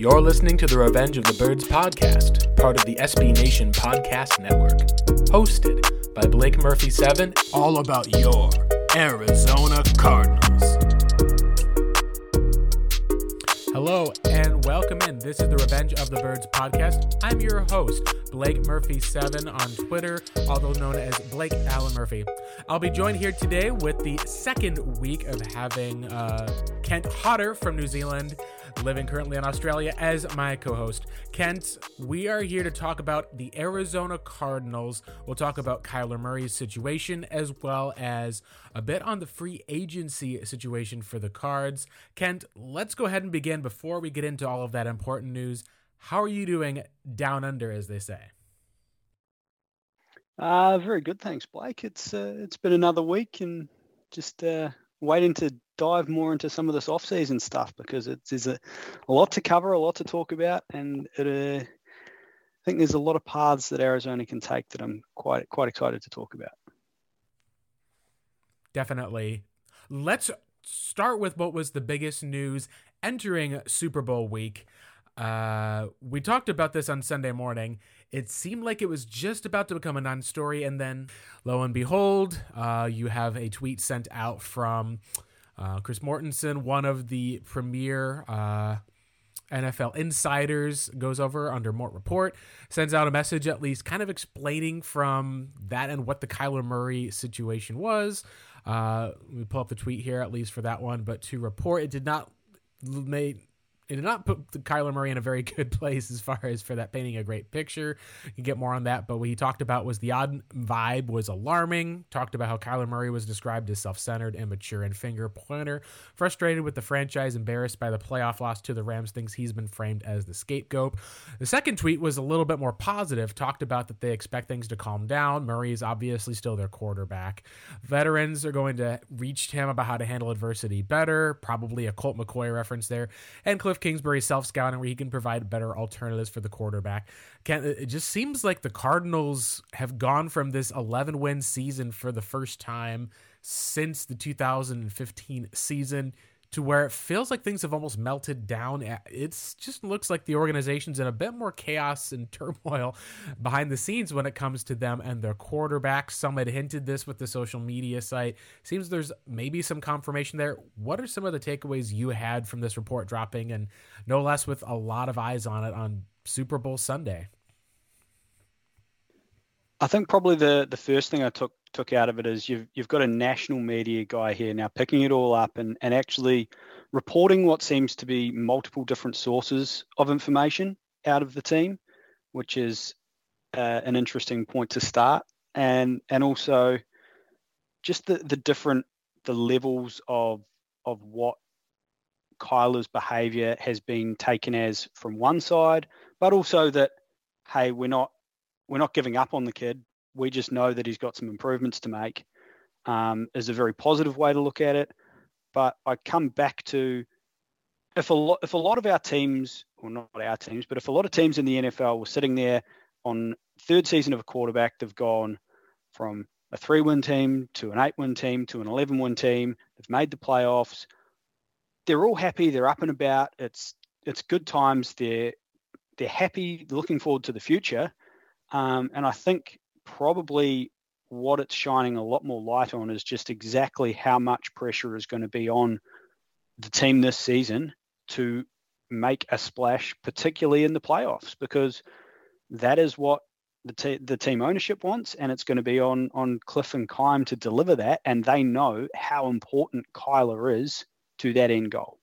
You're listening to the Revenge of the Birds podcast, part of the SB Nation podcast network. Hosted by Blake Murphy 7, all about your Arizona Cardinals. Hello and welcome in. This is the Revenge of the Birds podcast. I'm your host, Blake Murphy7 on Twitter, although known as Blake Allen Murphy. I'll be joined here today with the second week of having uh, Kent Hodder from New Zealand living currently in Australia, as my co host. Kent, we are here to talk about the Arizona Cardinals. We'll talk about Kyler Murray's situation as well as a bit on the free agency situation for the Cards. Kent, let's go ahead and begin before we get into all of that important news. How are you doing down under, as they say? Uh, very good, thanks, Blake. It's uh, it's been another week and just uh, waiting to dive more into some of this off-season stuff because it's there's a, a lot to cover, a lot to talk about, and it, uh, I think there's a lot of paths that Arizona can take that I'm quite quite excited to talk about. Definitely. Let's start with what was the biggest news entering Super Bowl week. Uh, we talked about this on Sunday morning. It seemed like it was just about to become a non story, and then lo and behold, uh, you have a tweet sent out from uh, Chris Mortensen, one of the premier uh, NFL insiders, goes over under Mort Report, sends out a message at least kind of explaining from that and what the Kyler Murray situation was. Uh, we pull up the tweet here at least for that one, but to report it did not make it did not put Kyler Murray in a very good place as far as for that painting a great picture. You can get more on that, but what he talked about was the odd vibe was alarming. Talked about how Kyler Murray was described as self-centered, immature, and finger pointer. Frustrated with the franchise, embarrassed by the playoff loss to the Rams, thinks he's been framed as the scapegoat. The second tweet was a little bit more positive. Talked about that they expect things to calm down. Murray is obviously still their quarterback. Veterans are going to reach him about how to handle adversity better. Probably a Colt McCoy reference there. And Cliff Kingsbury self scouting where he can provide better alternatives for the quarterback. it just seems like the Cardinals have gone from this 11 win season for the first time since the 2015 season to where it feels like things have almost melted down. It just looks like the organization's in a bit more chaos and turmoil behind the scenes when it comes to them and their quarterback. Some had hinted this with the social media site. Seems there's maybe some confirmation there. What are some of the takeaways you had from this report dropping, and no less with a lot of eyes on it on Super Bowl Sunday? I think probably the the first thing I took took out of it is you've you've got a national media guy here now picking it all up and, and actually reporting what seems to be multiple different sources of information out of the team, which is uh, an interesting point to start. And and also just the, the different the levels of of what Kyler's behavior has been taken as from one side, but also that hey, we're not we're not giving up on the kid we just know that he's got some improvements to make um, is a very positive way to look at it. But I come back to if a lot if a lot of our teams, or not our teams, but if a lot of teams in the NFL were sitting there on third season of a quarterback, they've gone from a three-win team to an eight-win team to an 11-win team. They've made the playoffs. They're all happy. They're up and about. It's it's good times. They're they're happy, looking forward to the future. Um, and I think probably what it's shining a lot more light on is just exactly how much pressure is going to be on the team this season to make a splash, particularly in the playoffs, because that is what the, the team ownership wants, and it's going to be on on Cliff and Keim to deliver that, and they know how important Kyler is to that end goal.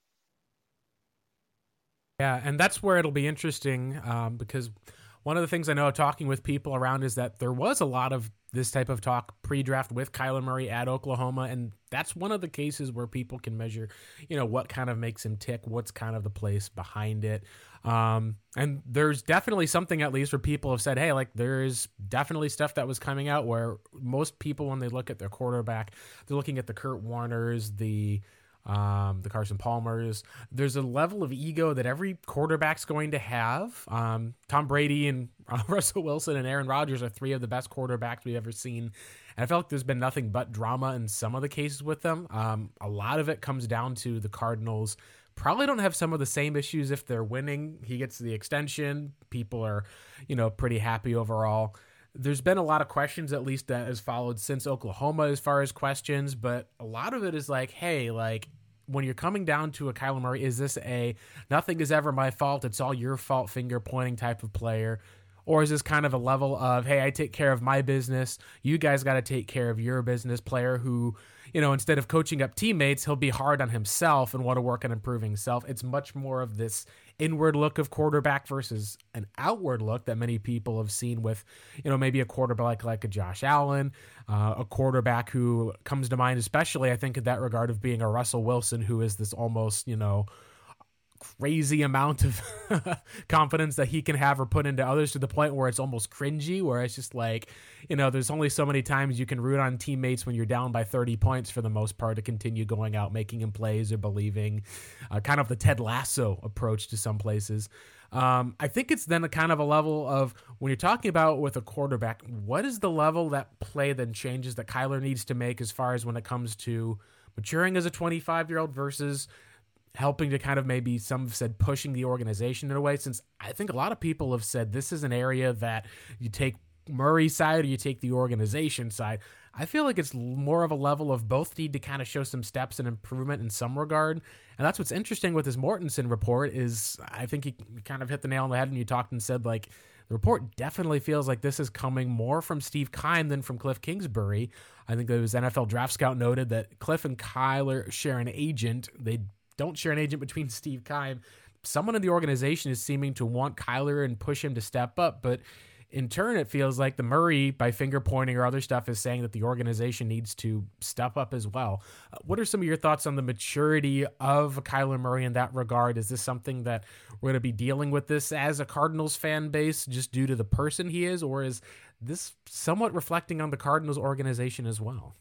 Yeah, and that's where it'll be interesting um, because one of the things I know talking with people around is that there was a lot of this type of talk pre-draft with Kyler Murray at Oklahoma, and that's one of the cases where people can measure, you know, what kind of makes him tick, what's kind of the place behind it. Um, and there's definitely something at least where people have said, hey, like there's definitely stuff that was coming out where most people when they look at their quarterback, they're looking at the Kurt Warners, the um, the Carson Palmers. There's a level of ego that every quarterback's going to have. Um, Tom Brady and uh, Russell Wilson and Aaron Rodgers are three of the best quarterbacks we've ever seen. And I felt like there's been nothing but drama in some of the cases with them. Um, a lot of it comes down to the Cardinals probably don't have some of the same issues if they're winning. He gets the extension. People are, you know, pretty happy overall. There's been a lot of questions, at least that has followed since Oklahoma, as far as questions, but a lot of it is like, hey, like when you're coming down to a Kyler Murray, is this a nothing is ever my fault, it's all your fault finger pointing type of player? Or is this kind of a level of, hey, I take care of my business, you guys got to take care of your business player who, you know, instead of coaching up teammates, he'll be hard on himself and want to work on improving himself. It's much more of this inward look of quarterback versus an outward look that many people have seen with, you know, maybe a quarterback like a Josh Allen, uh, a quarterback who comes to mind, especially I think in that regard of being a Russell Wilson, who is this almost, you know, crazy amount of confidence that he can have or put into others to the point where it's almost cringy where it's just like you know there's only so many times you can root on teammates when you're down by 30 points for the most part to continue going out making him plays or believing uh, kind of the ted lasso approach to some places. Um, i think it's then a kind of a level of when you're talking about with a quarterback what is the level that play then changes that kyler needs to make as far as when it comes to maturing as a 25 year old versus helping to kind of maybe some have said pushing the organization in a way since I think a lot of people have said this is an area that you take Murray's side or you take the organization side. I feel like it's more of a level of both need to kind of show some steps and improvement in some regard. And that's what's interesting with this Mortensen report is I think he kind of hit the nail on the head and you talked and said like the report definitely feels like this is coming more from Steve Keim than from Cliff Kingsbury. I think there was NFL Draft Scout noted that Cliff and Kyler share an agent. They don't share an agent between Steve Keim. Someone in the organization is seeming to want Kyler and push him to step up, but in turn, it feels like the Murray, by finger pointing or other stuff, is saying that the organization needs to step up as well. Uh, what are some of your thoughts on the maturity of Kyler Murray in that regard? Is this something that we're going to be dealing with this as a Cardinals fan base just due to the person he is, or is this somewhat reflecting on the Cardinals organization as well?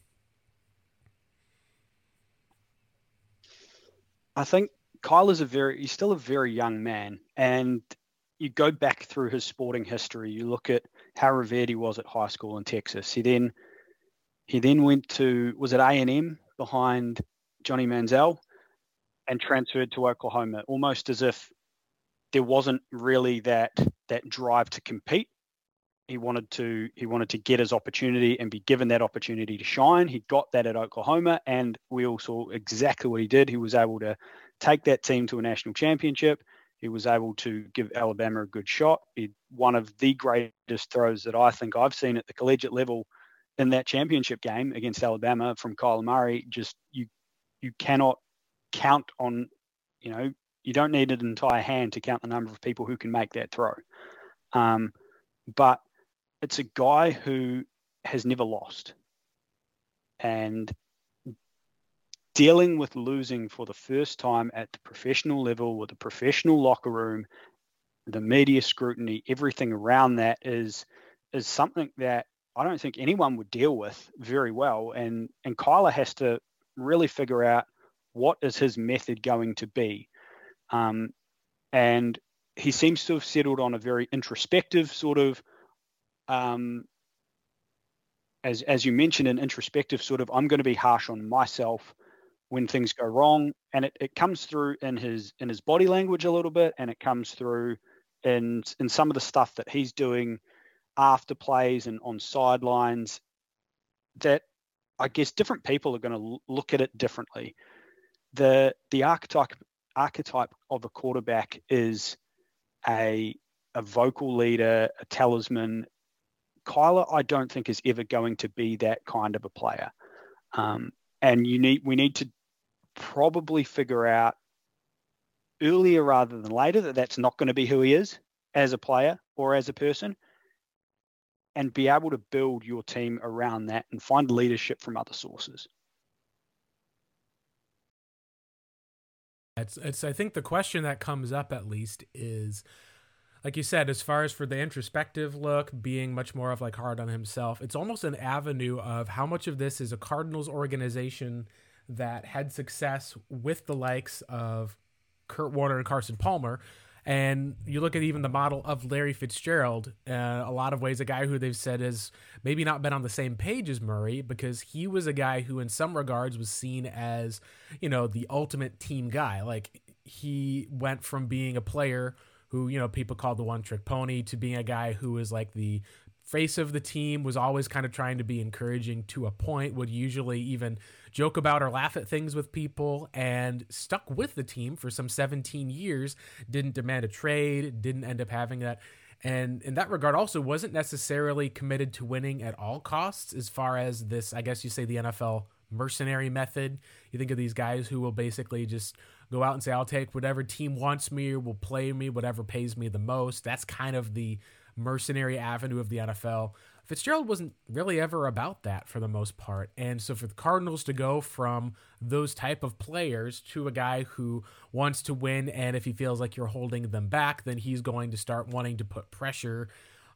I think Kyle is a very he's still a very young man, and you go back through his sporting history. You look at how revered he was at high school in Texas. He then he then went to was it A and M behind Johnny Manziel, and transferred to Oklahoma, almost as if there wasn't really that that drive to compete. He wanted to he wanted to get his opportunity and be given that opportunity to shine. He got that at Oklahoma, and we all saw exactly what he did. He was able to take that team to a national championship. He was able to give Alabama a good shot. He one of the greatest throws that I think I've seen at the collegiate level in that championship game against Alabama from Kyler Murray. Just you you cannot count on, you know, you don't need an entire hand to count the number of people who can make that throw. Um, but it's a guy who has never lost. And dealing with losing for the first time at the professional level with a professional locker room, the media scrutiny, everything around that is is something that I don't think anyone would deal with very well. And and Kyler has to really figure out what is his method going to be. Um, and he seems to have settled on a very introspective sort of um, as as you mentioned, an introspective sort of I'm going to be harsh on myself when things go wrong, and it, it comes through in his in his body language a little bit, and it comes through in in some of the stuff that he's doing after plays and on sidelines. That I guess different people are going to look at it differently. The the archetype archetype of a quarterback is a a vocal leader, a talisman, Kyler, I don't think is ever going to be that kind of a player. Um, and you need we need to probably figure out earlier rather than later that that's not going to be who he is as a player or as a person and be able to build your team around that and find leadership from other sources. It's, it's I think the question that comes up at least is like you said, as far as for the introspective look, being much more of like hard on himself, it's almost an avenue of how much of this is a Cardinals organization that had success with the likes of Kurt Warner and Carson Palmer. And you look at even the model of Larry Fitzgerald, uh, a lot of ways, a guy who they've said has maybe not been on the same page as Murray because he was a guy who, in some regards, was seen as, you know, the ultimate team guy. Like he went from being a player who, you know, people called the one trick pony to being a guy who was like the face of the team, was always kind of trying to be encouraging to a point, would usually even joke about or laugh at things with people, and stuck with the team for some 17 years, didn't demand a trade, didn't end up having that. And in that regard, also wasn't necessarily committed to winning at all costs, as far as this, I guess you say, the NFL mercenary method. You think of these guys who will basically just go out and say, I'll take whatever team wants me or will play me, whatever pays me the most. That's kind of the mercenary avenue of the NFL. Fitzgerald wasn't really ever about that for the most part. And so for the Cardinals to go from those type of players to a guy who wants to win and if he feels like you're holding them back, then he's going to start wanting to put pressure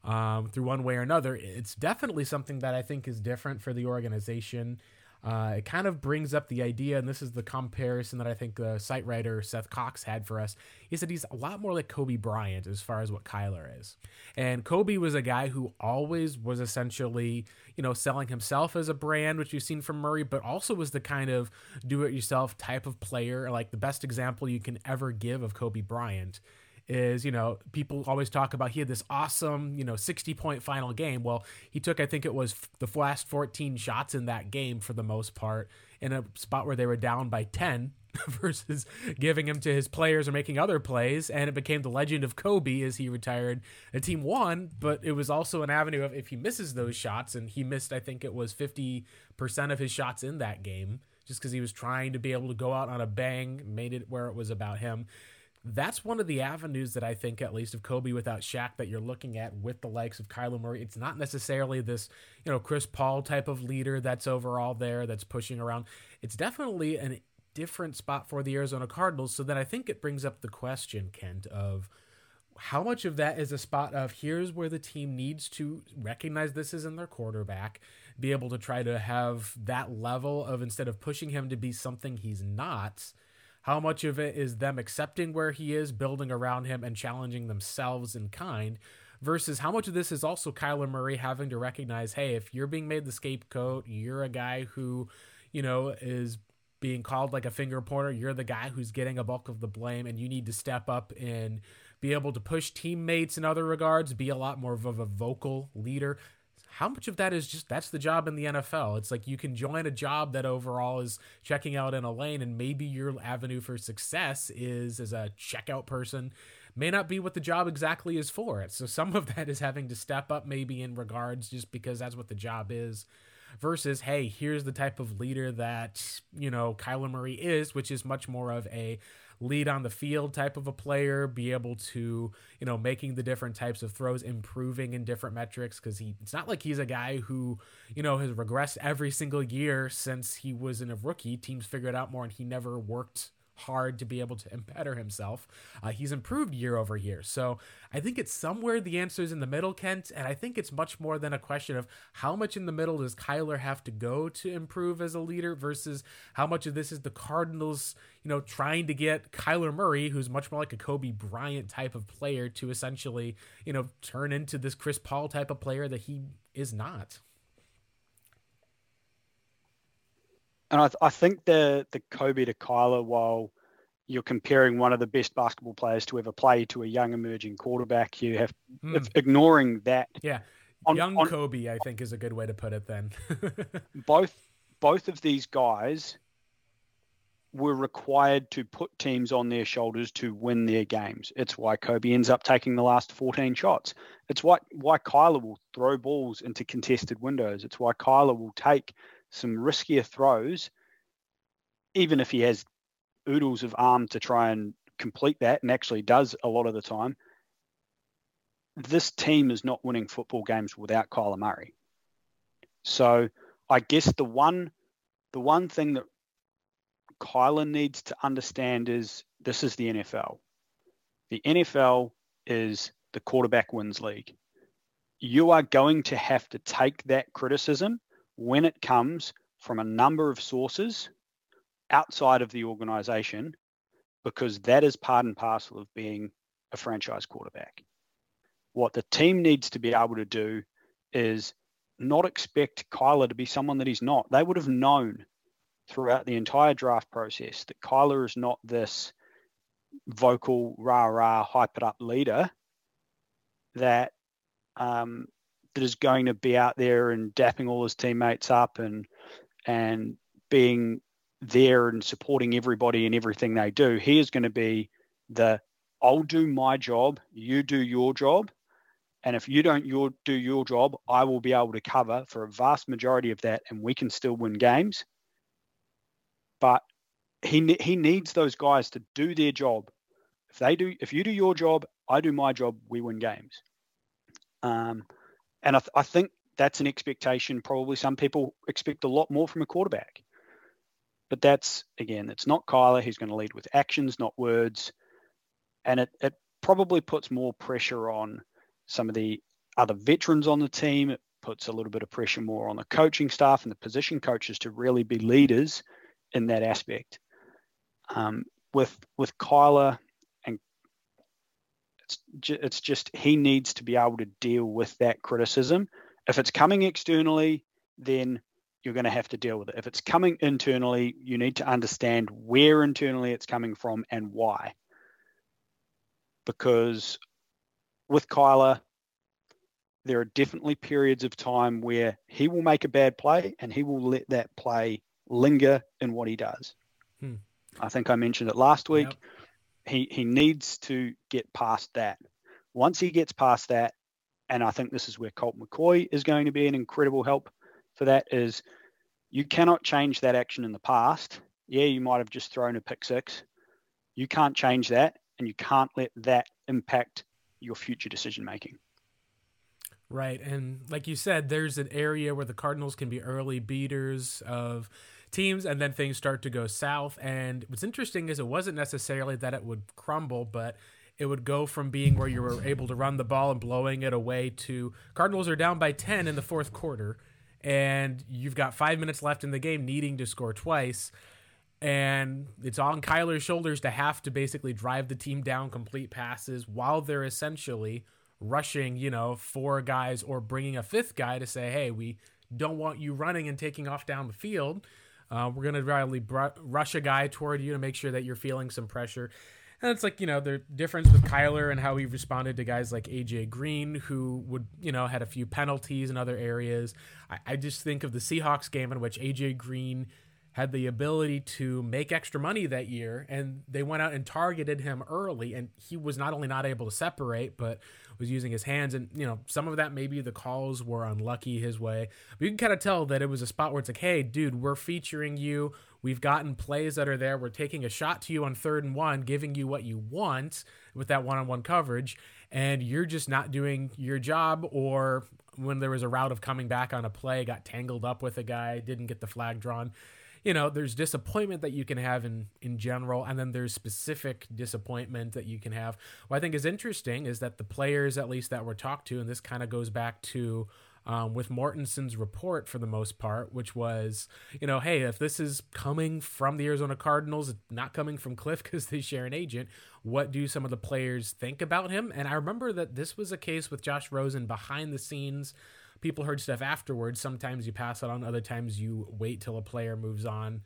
um, through one way or another. It's definitely something that I think is different for the organization uh, it kind of brings up the idea, and this is the comparison that I think the site writer Seth Cox had for us. He said he's a lot more like Kobe Bryant as far as what Kyler is. And Kobe was a guy who always was essentially, you know, selling himself as a brand, which you've seen from Murray, but also was the kind of do it yourself type of player. Like the best example you can ever give of Kobe Bryant is you know people always talk about he had this awesome you know 60 point final game. Well he took i think it was the last 14 shots in that game for the most part in a spot where they were down by 10 versus giving him to his players or making other plays. And it became the legend of kobe as he retired the team won. But it was also an avenue of if he misses those shots and he missed i think it was 50% of his shots in that game just because he was trying to be able to go out on a bang made it where it was about him that's one of the avenues that I think, at least of Kobe without Shaq, that you're looking at with the likes of Kyler Murray. It's not necessarily this, you know, Chris Paul type of leader that's overall there, that's pushing around. It's definitely a different spot for the Arizona Cardinals. So then I think it brings up the question, Kent, of how much of that is a spot of here's where the team needs to recognize this is in their quarterback, be able to try to have that level of instead of pushing him to be something he's not how much of it is them accepting where he is, building around him, and challenging themselves in kind? Versus how much of this is also Kyler Murray having to recognize, hey, if you're being made the scapegoat, you're a guy who, you know, is being called like a finger pointer, you're the guy who's getting a bulk of the blame, and you need to step up and be able to push teammates in other regards, be a lot more of a vocal leader how much of that is just that's the job in the NFL? It's like you can join a job that overall is checking out in a lane, and maybe your avenue for success is as a checkout person may not be what the job exactly is for. So some of that is having to step up maybe in regards just because that's what the job is versus hey, here's the type of leader that, you know, Kyler Murray is, which is much more of a lead on the field type of a player, be able to, you know, making the different types of throws, improving in different metrics because he it's not like he's a guy who, you know, has regressed every single year since he was in a rookie. Teams figured out more and he never worked hard to be able to better himself. Uh, he's improved year over year. So I think it's somewhere the answer is in the middle, Kent. And I think it's much more than a question of how much in the middle does Kyler have to go to improve as a leader versus how much of this is the Cardinals, you know, trying to get Kyler Murray, who's much more like a Kobe Bryant type of player, to essentially, you know, turn into this Chris Paul type of player that he is not. And I, th- I think the the Kobe to Kyler, while you're comparing one of the best basketball players to ever play to a young emerging quarterback, you have mm. ignoring that. Yeah, on, young on, Kobe, I think, is a good way to put it. Then both both of these guys were required to put teams on their shoulders to win their games. It's why Kobe ends up taking the last 14 shots. It's why why Kyler will throw balls into contested windows. It's why Kyler will take some riskier throws, even if he has oodles of arm to try and complete that, and actually does a lot of the time. This team is not winning football games without Kyler Murray. So I guess the one the one thing that Kyler needs to understand is this is the NFL. The NFL is the quarterback wins league. You are going to have to take that criticism when it comes from a number of sources outside of the organization, because that is part and parcel of being a franchise quarterback. What the team needs to be able to do is not expect Kyler to be someone that he's not. They would have known throughout the entire draft process that Kyler is not this vocal, rah rah, hype it up leader that um, that is going to be out there and dapping all his teammates up and and being there and supporting everybody and everything they do. He is going to be the I'll do my job, you do your job, and if you don't your, do your job, I will be able to cover for a vast majority of that, and we can still win games. But he he needs those guys to do their job. If they do, if you do your job, I do my job, we win games. Um, and I, th- I think that's an expectation. Probably some people expect a lot more from a quarterback. But that's again, it's not Kyler. He's going to lead with actions, not words, and it it probably puts more pressure on some of the other veterans on the team. It puts a little bit of pressure more on the coaching staff and the position coaches to really be leaders in that aspect. Um, with with Kyler, it's just he needs to be able to deal with that criticism. If it's coming externally, then you're going to have to deal with it. If it's coming internally, you need to understand where internally it's coming from and why. Because with Kyler, there are definitely periods of time where he will make a bad play and he will let that play linger in what he does. Hmm. I think I mentioned it last week. Yep. He he needs to get past that. Once he gets past that, and I think this is where Colt McCoy is going to be an incredible help for that, is you cannot change that action in the past. Yeah, you might have just thrown a pick six. You can't change that, and you can't let that impact your future decision making. Right. And like you said, there's an area where the Cardinals can be early beaters of teams, and then things start to go south. And what's interesting is it wasn't necessarily that it would crumble, but it would go from being where you were able to run the ball and blowing it away to Cardinals are down by 10 in the fourth quarter, and you've got five minutes left in the game, needing to score twice. And it's on Kyler's shoulders to have to basically drive the team down complete passes while they're essentially rushing, you know, four guys or bringing a fifth guy to say, hey, we don't want you running and taking off down the field. Uh, we're going to really br- rush a guy toward you to make sure that you're feeling some pressure. And it's like, you know, the difference with Kyler and how he responded to guys like AJ Green, who would, you know, had a few penalties in other areas. I, I just think of the Seahawks game in which AJ Green had the ability to make extra money that year and they went out and targeted him early and he was not only not able to separate but was using his hands and you know some of that maybe the calls were unlucky his way. But you can kind of tell that it was a spot where it's like hey dude we're featuring you. We've gotten plays that are there. We're taking a shot to you on third and one giving you what you want with that one-on-one coverage and you're just not doing your job or when there was a route of coming back on a play got tangled up with a guy didn't get the flag drawn you know there's disappointment that you can have in in general and then there's specific disappointment that you can have what i think is interesting is that the players at least that were talked to and this kind of goes back to um, with Mortensen's report for the most part, which was, you know, hey, if this is coming from the Arizona Cardinals, not coming from Cliff because they share an agent, what do some of the players think about him? And I remember that this was a case with Josh Rosen behind the scenes people heard stuff afterwards. Sometimes you pass it on, other times you wait till a player moves on.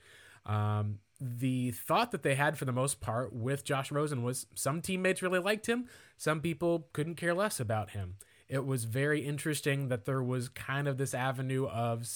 Um, the thought that they had for the most part with Josh Rosen was some teammates really liked him, some people couldn't care less about him. It was very interesting that there was kind of this avenue of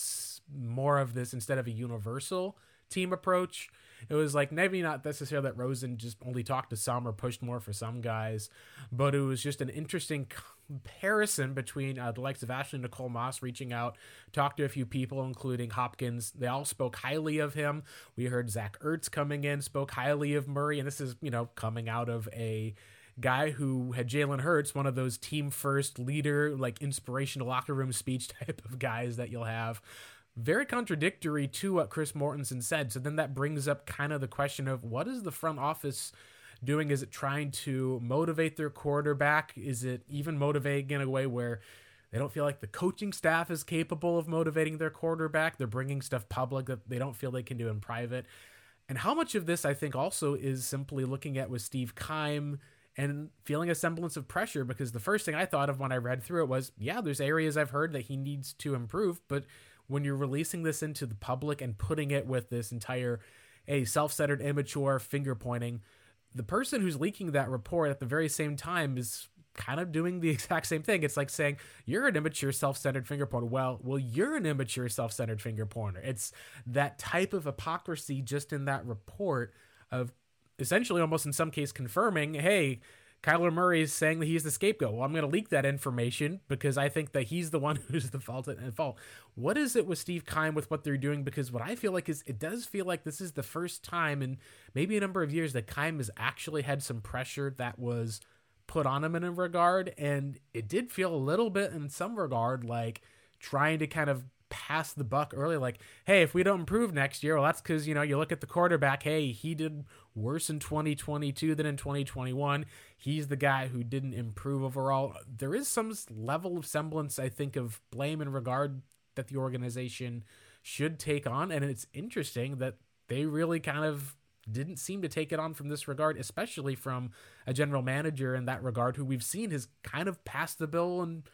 more of this instead of a universal team approach. It was like maybe not necessarily that Rosen just only talked to some or pushed more for some guys, but it was just an interesting comparison between uh, the likes of Ashley Nicole Moss reaching out, talked to a few people, including Hopkins. They all spoke highly of him. We heard Zach Ertz coming in, spoke highly of Murray, and this is, you know, coming out of a guy who had Jalen Hurts, one of those team first leader, like inspirational locker room speech type of guys that you'll have. Very contradictory to what Chris Mortensen said. So then that brings up kind of the question of what is the front office doing? Is it trying to motivate their quarterback? Is it even motivating in a way where they don't feel like the coaching staff is capable of motivating their quarterback? They're bringing stuff public that they don't feel they can do in private. And how much of this, I think, also is simply looking at with Steve Keim and feeling a semblance of pressure because the first thing I thought of when I read through it was, yeah, there's areas I've heard that he needs to improve, but when you're releasing this into the public and putting it with this entire a self-centered immature finger pointing the person who's leaking that report at the very same time is kind of doing the exact same thing. It's like saying you're an immature, self-centered finger pointer. Well, well, you're an immature, self-centered finger pointer. It's that type of hypocrisy just in that report of essentially almost in some case confirming, hey, Kyler Murray is saying that he's the scapegoat. Well, I'm going to leak that information because I think that he's the one who's the fault at fault. What is it with Steve Keim with what they're doing? Because what I feel like is it does feel like this is the first time in maybe a number of years that Keim has actually had some pressure that was put on him in a regard, and it did feel a little bit in some regard like trying to kind of pass the buck early like hey if we don't improve next year well that's because you know you look at the quarterback hey he did worse in 2022 than in 2021 he's the guy who didn't improve overall. There is some level of semblance i think of blame in regard that the organization should take on and it's interesting that they really kind of didn't seem to take it on from this regard especially from a general manager in that regard who we've seen has kind of passed the bill and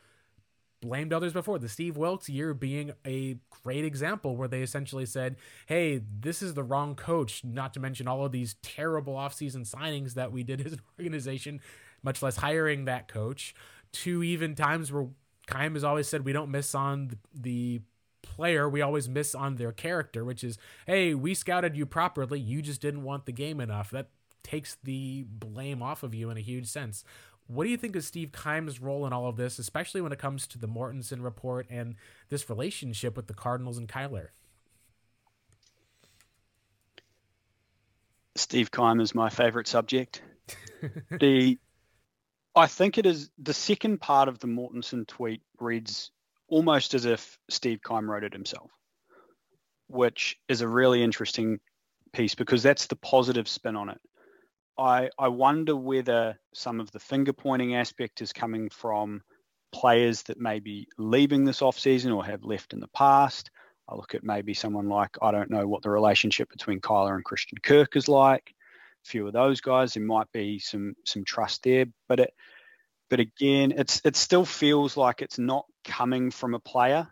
blamed others before. The Steve Wilks year being a great example where they essentially said, hey, this is the wrong coach, not to mention all of these terrible offseason signings that we did as an organization, much less hiring that coach. Two even times where Keim has always said we don't miss on the player, we always miss on their character, which is, hey, we scouted you properly, you just didn't want the game enough. That takes the blame off of you in a huge sense. What do you think of Steve Keim's role in all of this, especially when it comes to the Mortensen report and this relationship with the Cardinals and Kyler? Steve Keim is my favorite subject. the I think it is the second part of the Mortensen tweet reads almost as if Steve Keim wrote it himself, which is a really interesting piece because that's the positive spin on it. I, I wonder whether some of the finger pointing aspect is coming from players that may be leaving this offseason or have left in the past. I look at maybe someone like, I don't know what the relationship between Kyler and Christian Kirk is like. A few of those guys, there might be some some trust there. But it but again, it's it still feels like it's not coming from a player.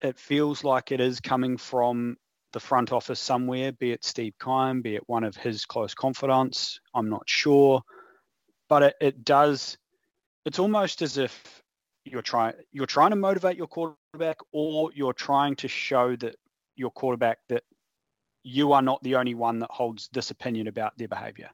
It feels like it is coming from the front office somewhere, be it Steve Keim, be it one of his close confidants. I'm not sure, but it, it does. It's almost as if you're trying you're trying to motivate your quarterback, or you're trying to show that your quarterback that you are not the only one that holds this opinion about their behavior.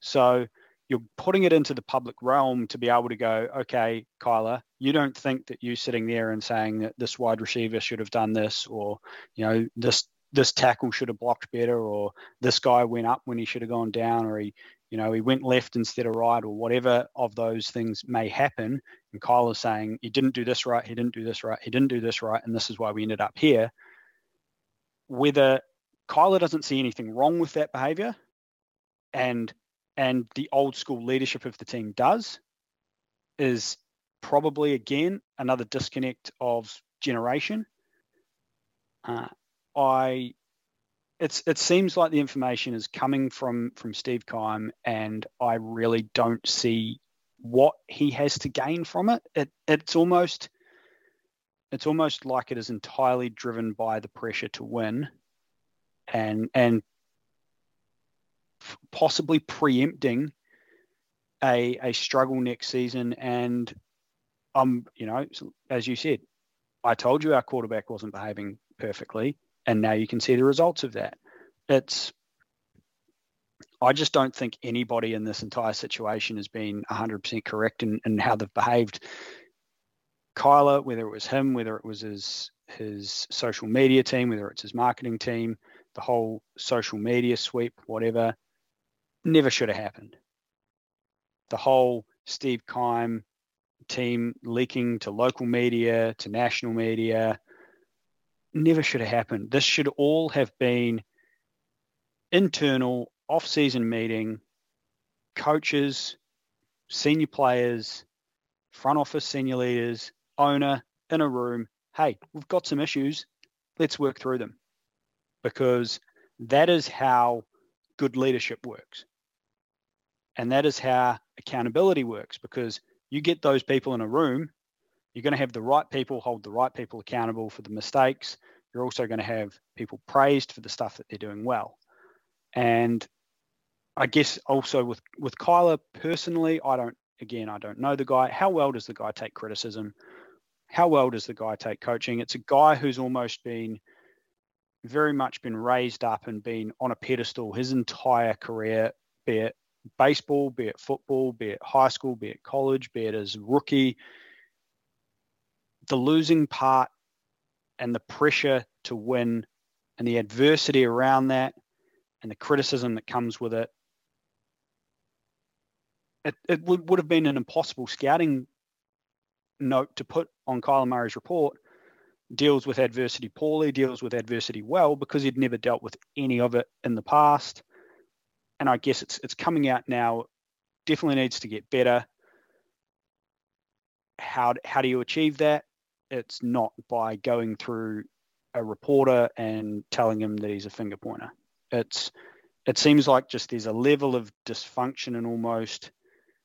So you're putting it into the public realm to be able to go, okay, Kyler, you don't think that you sitting there and saying that this wide receiver should have done this, or you know this this tackle should have blocked better, or this guy went up when he should have gone down, or he, you know, he went left instead of right, or whatever of those things may happen. And Kyle is saying he didn't do this right, he didn't do this right, he didn't do this right, and this is why we ended up here. Whether Kyler doesn't see anything wrong with that behavior, and and the old school leadership of the team does, is probably again another disconnect of generation. Uh, I it's it seems like the information is coming from from Steve Keim, and I really don't see what he has to gain from it. It it's almost it's almost like it is entirely driven by the pressure to win, and and possibly preempting a a struggle next season. And um, you know, as you said, I told you our quarterback wasn't behaving perfectly and now you can see the results of that. It's I just don't think anybody in this entire situation has been 100% correct in, in how they've behaved. Kyler, whether it was him, whether it was his his social media team, whether it's his marketing team, the whole social media sweep, whatever, never should have happened. The whole Steve Keim team leaking to local media, to national media, never should have happened. This should all have been internal off-season meeting, coaches, senior players, front office senior leaders, owner in a room. Hey, we've got some issues. Let's work through them. Because that is how good leadership works. And that is how accountability works because you get those people in a room you're going to have the right people hold the right people accountable for the mistakes. You're also going to have people praised for the stuff that they're doing well. And I guess also with with Kyler personally, I don't. Again, I don't know the guy. How well does the guy take criticism? How well does the guy take coaching? It's a guy who's almost been very much been raised up and been on a pedestal his entire career, be it baseball, be it football, be it high school, be it college, be it as a rookie. The losing part and the pressure to win and the adversity around that and the criticism that comes with it. It, it would, would have been an impossible scouting note to put on Kyler Murray's report. Deals with adversity poorly, deals with adversity well because he'd never dealt with any of it in the past. And I guess it's it's coming out now. Definitely needs to get better. How how do you achieve that? It's not by going through a reporter and telling him that he's a finger pointer. It's it seems like just there's a level of dysfunction and almost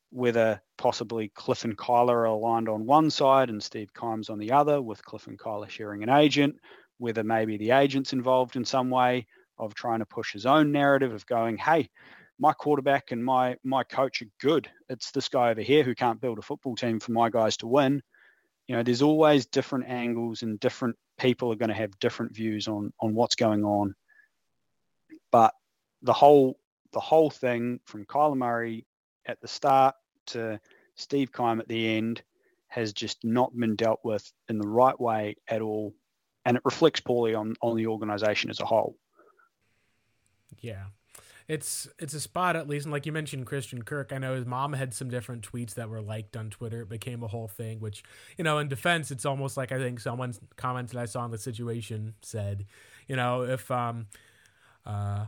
whether possibly Cliff and Kyler are aligned on one side and Steve Keim's on the other, with Cliff and Kyler sharing an agent, whether maybe the agent's involved in some way of trying to push his own narrative of going, hey, my quarterback and my my coach are good. It's this guy over here who can't build a football team for my guys to win. You know, there's always different angles and different people are going to have different views on on what's going on. But the whole the whole thing from Kyler Murray at the start to Steve Keim at the end has just not been dealt with in the right way at all, and it reflects poorly on on the organization as a whole. Yeah, it's it's a spot at least and like you mentioned christian kirk i know his mom had some different tweets that were liked on twitter. It became a whole thing which you know in defense it's almost like i think someone's comment that i saw in the situation said you know if um uh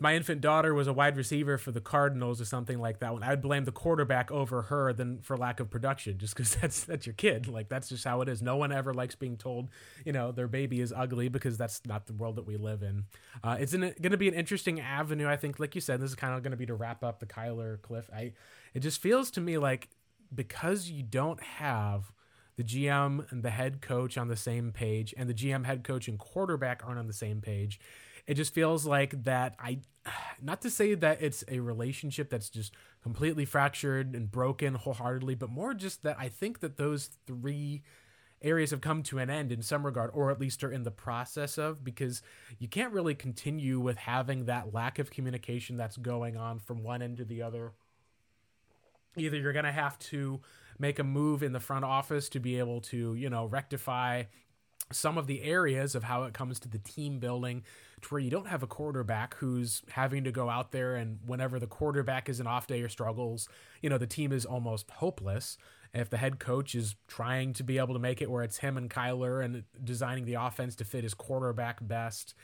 my infant daughter was a wide receiver for the Cardinals or something like that, I'd blame the quarterback over her than for lack of production, just because that's that's your kid. Like that's just how it is. No one ever likes being told, you know, their baby is ugly because that's not the world that we live in. Uh, it's going to be an interesting avenue, I think. Like you said, this is kind of going to be to wrap up the Kyler Cliff. I it just feels to me like because you don't have the GM and the head coach on the same page, and the GM, head coach, and quarterback aren't on the same page it just feels like that I not to say that it's a relationship that's just completely fractured and broken wholeheartedly, but more just that I think that those three areas have come to an end in some regard, or at least are in the process of, because you can't really continue with having that lack of communication that's going on from one end to the other. Either you're going to have to make a move in the front office to be able to, you know, rectify some of the areas of how it comes to the team building to where you don't have a quarterback who's having to go out there and whenever the quarterback is an off day or struggles, you know, the team is almost hopeless. If the head coach is trying to be able to make it where it's him and Kyler and designing the offense to fit his quarterback best,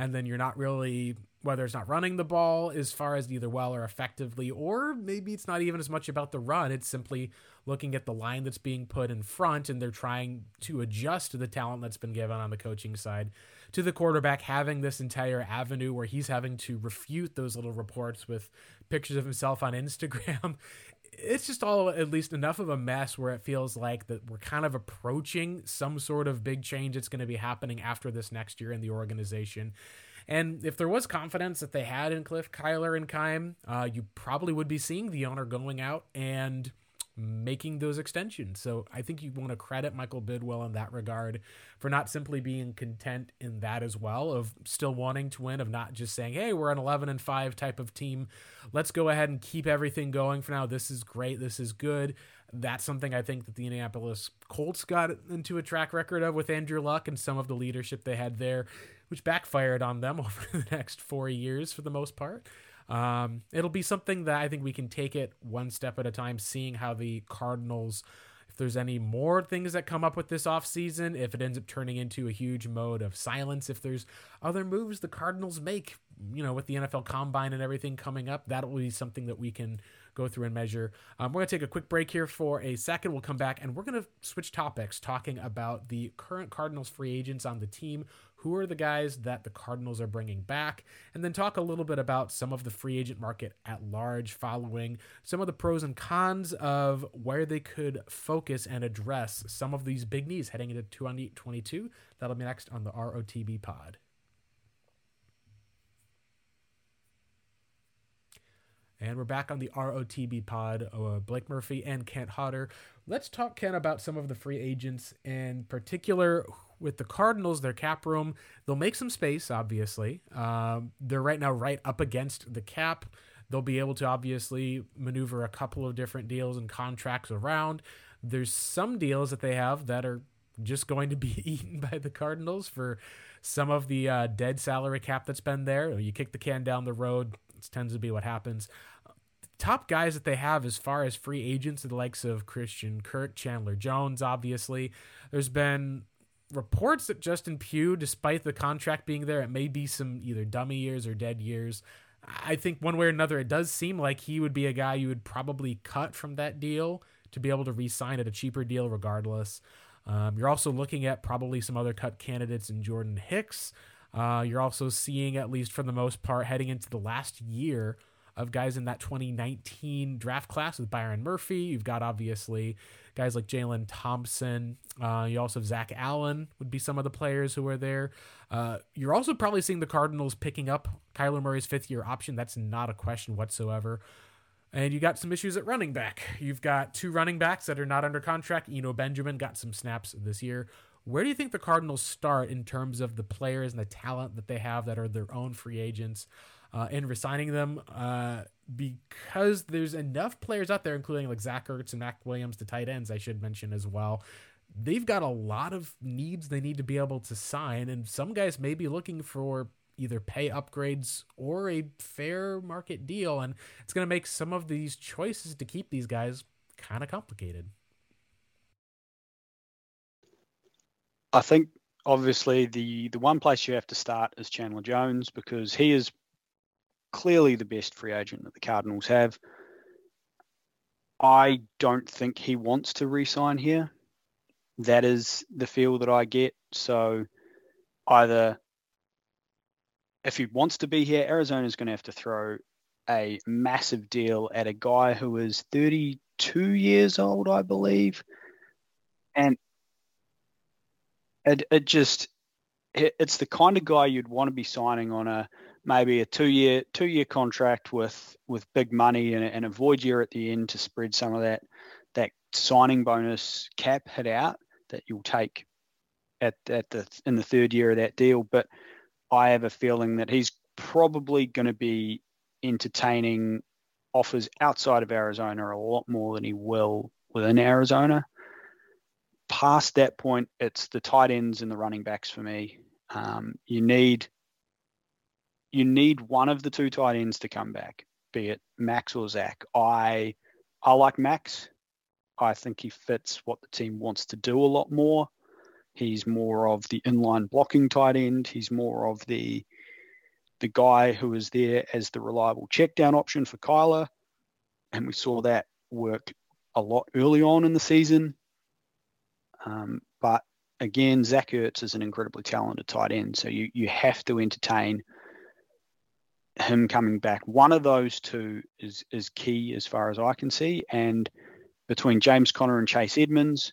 and then you're not really whether it's not running the ball as far as either well or effectively, or maybe it's not even as much about the run. It's simply looking at the line that's being put in front and they're trying to adjust the talent that's been given on the coaching side to the quarterback having this entire avenue where he's having to refute those little reports with pictures of himself on Instagram. It's just all at least enough of a mess where it feels like that we're kind of approaching some sort of big change that's going to be happening after this next year in the organization. And if there was confidence that they had in Cliff, Kyler, and Keim, uh, you probably would be seeing the owner going out and making those extensions. So I think you want to credit Michael Bidwill in that regard for not simply being content in that as well, of still wanting to win, of not just saying, hey, we're an 11 and 5 type of team. Let's go ahead and keep everything going for now. This is great. This is good. That's something I think that the Indianapolis Colts got into a track record of with Andrew Luck and some of the leadership they had there, which backfired on them over the next four years for the most part. Um, it'll be something that I think we can take it one step at a time, seeing how the Cardinals, if there's any more things that come up with this offseason, if it ends up turning into a huge mode of silence, if there's other moves the Cardinals make, you know, with the NFL Combine and everything coming up, that will be something that we can go through and measure. Um, we're going to take a quick break here for a second. We'll come back and we're going to switch topics, talking about the current Cardinals free agents on the team who are the guys that the Cardinals are bringing back, and then talk a little bit about some of the free agent market at large, following some of the pros and cons of where they could focus and address some of these big needs heading into 2022. That'll be next on the ROTB pod. And we're back on the ROTB pod, uh, Blake Murphy and Kent Hodder. Let's talk, Ken, about some of the free agents, in particular with the Cardinals, their cap room. They'll make some space, obviously. Um, they're right now right up against the cap. They'll be able to obviously maneuver a couple of different deals and contracts around. There's some deals that they have that are just going to be eaten by the Cardinals for some of the uh, dead salary cap that's been there. You kick the can down the road, it tends to be what happens top guys that they have as far as free agents, the likes of Christian Kirk, Chandler Jones, obviously. There's been reports that Justin Pugh, despite the contract being there, it may be some either dummy years or dead years. I think one way or another, it does seem like he would be a guy you would probably cut from that deal to be able to re sign at a cheaper deal regardless. Um, you're also looking at probably some other cut candidates in Jordan Hicks. Uh, you're also seeing, at least for the most part, heading into the last year of guys in that 2019 draft class with Byron Murphy. You've got obviously guys like Jalen Thompson. Uh, you also have Zach Allen would be some of the players who are there. Uh, you're also probably seeing the Cardinals picking up Kyler Murray's fifth year option. That's not a question whatsoever. And you got some issues at running back. You've got two running backs that are not under contract. Eno Benjamin got some snaps this year. Where do you think the Cardinals start in terms of the players and the talent that they have that are their own free agents? uh, resigning them uh, because there's enough players out there, including like Zach Ertz and Maxx Williams, the tight ends, I should mention as well. They've got a lot of needs they need to be able to sign, and some guys may be looking for either pay upgrades or a fair market deal, and it's going to make some of these choices to keep these guys kind of complicated. I think obviously the the one place you have to start is Chandler Jones because he is clearly the best free agent that the Cardinals have. I don't think he wants to re-sign here. That is the feel that I get. So either if he wants to be here, Arizona is going to have to throw a massive deal at a guy who is 32 years old, I believe, and it it just it, it's the kind of guy you'd want to be signing on a maybe a two year two year contract with with big money and, and a void year at the end to spread some of that that signing bonus cap hit out that you'll take at at the in the third year of that deal. But I have a feeling that he's probably going to be entertaining offers outside of Arizona a lot more than he will within Arizona. Past that point, it's the tight ends and the running backs for me. Um, you need you need one of the two tight ends to come back, be it Maxx or Zach. I I like Maxx. I think he fits what the team wants to do a lot more. He's more of the inline blocking tight end. He's more of the the guy who is there as the reliable check down option for Kyler. And we saw that work a lot early on in the season. Um, but again, Zach Ertz is an incredibly talented tight end. So you, you have to entertain – him coming back. One of those two is is key as far as I can see. And between James Conner and Chase Edmonds,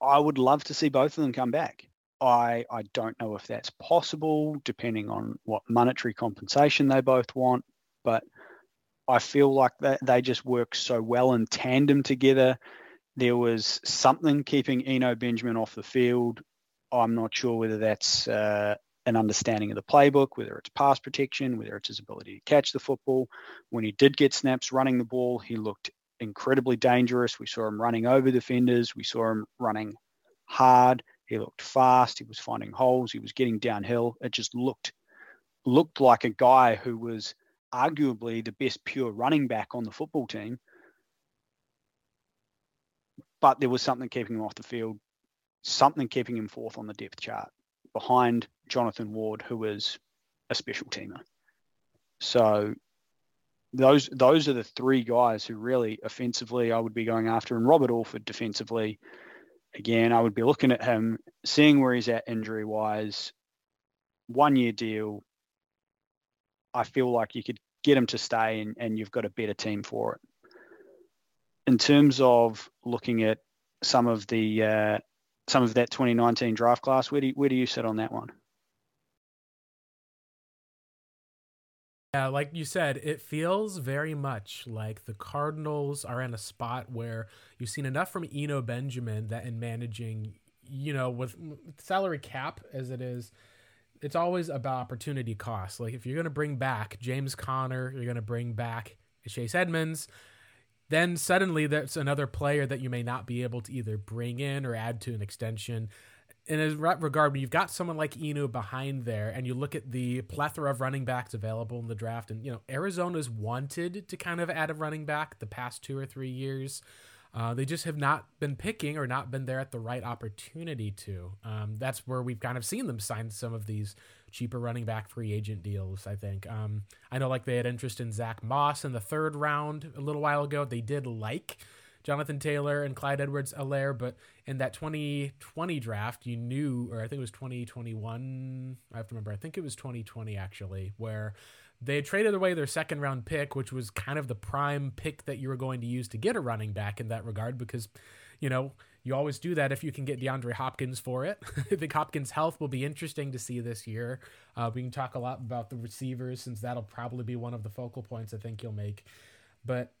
I would love to see both of them come back. I I don't know if that's possible, depending on what monetary compensation they both want, but I feel like that they just work so well in tandem together. There was something keeping Eno Benjamin off the field. I'm not sure whether that's uh, an understanding of the playbook, whether it's pass protection, whether it's his ability to catch the football. When he did get snaps running the ball, he looked incredibly dangerous. We saw him running over defenders. We saw him running hard. He looked fast. He was finding holes. He was getting downhill. It just looked looked like a guy who was arguably the best pure running back on the football team. But there was something keeping him off the field, something keeping him fourth on the depth chart behind Jonathan Ward, who is a special teamer. So those those are the three guys who really offensively I would be going after, and Robert Alford defensively. Again, I would be looking at him, seeing where he's at injury wise. One year deal. I feel like you could get him to stay, and, and you've got a better team for it. In terms of looking at some of the uh, some of that 2019 draft class. Where do you, where do you sit on that one? Yeah, like you said, it feels very much like the Cardinals are in a spot where you've seen enough from Eno Benjamin that in managing, you know, with salary cap as it is, it's always about opportunity cost. Like if you're going to bring back James Conner, you're going to bring back Chase Edmonds, then suddenly that's another player that you may not be able to either bring in or add to an extension in a regard, when you've got someone like Eno behind there, and you look at the plethora of running backs available in the draft, and you know Arizona's wanted to kind of add a running back the past two or three years. Uh, they just have not been picking or not been there at the right opportunity to. Um, that's where we've kind of seen them sign some of these cheaper running back free agent deals. I think. Um, I know like they had interest in Zach Moss in the third round a little while ago. They did like Jonathan Taylor and Clyde Edwards Helaire, but in that 2020 draft, you knew, or I think it was 2021, I have to remember, I think it was 2020 actually, where they traded away their second round pick, which was kind of the prime pick that you were going to use to get a running back in that regard, because, you know, you always do that if you can get DeAndre Hopkins for it. I think Hopkins' health will be interesting to see this year. Uh, we can talk a lot about the receivers since that'll probably be one of the focal points I think you'll make. But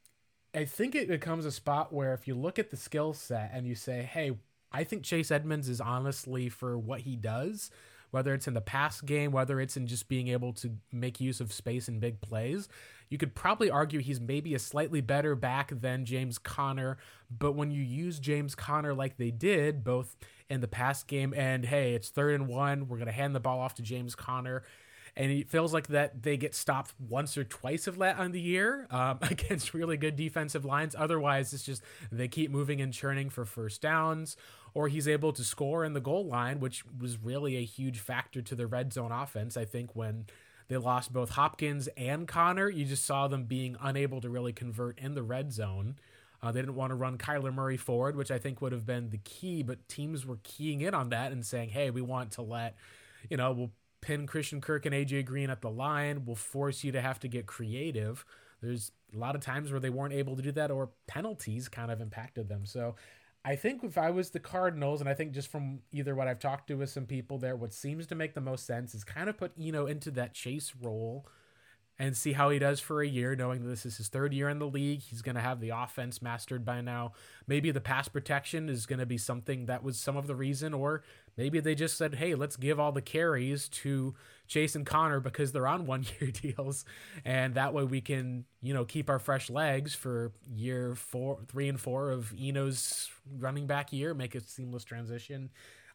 I think it becomes a spot where if you look at the skill set and you say, hey, I think Chase Edmonds is honestly for what he does, whether it's in the pass game, whether it's in just being able to make use of space in big plays, you could probably argue he's maybe a slightly better back than James Conner. But when you use James Conner like they did, both in the pass game and hey, it's third and one, we're going to hand the ball off to James Conner and it feels like that they get stopped once or twice of that on the year um, against really good defensive lines. Otherwise, it's just they keep moving and churning for first downs, or he's able to score in the goal line, which was really a huge factor to the red zone offense. I think when they lost both Hopkins and Conner, you just saw them being unable to really convert in the red zone. Uh, they didn't want to run Kyler Murray forward, which I think would have been the key, but teams were keying in on that and saying, hey, we want to let, you know, we'll pin Christian Kirk and AJ Green at the line We'll force you to have to get creative. There's a lot of times where they weren't able to do that or penalties kind of impacted them. So I think if I was the Cardinals, and I think just from either what I've talked to with some people there, what seems to make the most sense is kind of put Eno into that chase role and see how he does for a year, knowing that this is his third year in the league. He's going to have the offense mastered by now. Maybe the pass protection is going to be something that was some of the reason, or maybe they just said, hey, let's give all the carries to Chase and Conner because they're on one year deals. And that way we can, you know, keep our fresh legs for year four, three and four of Eno's running back year, make a seamless transition.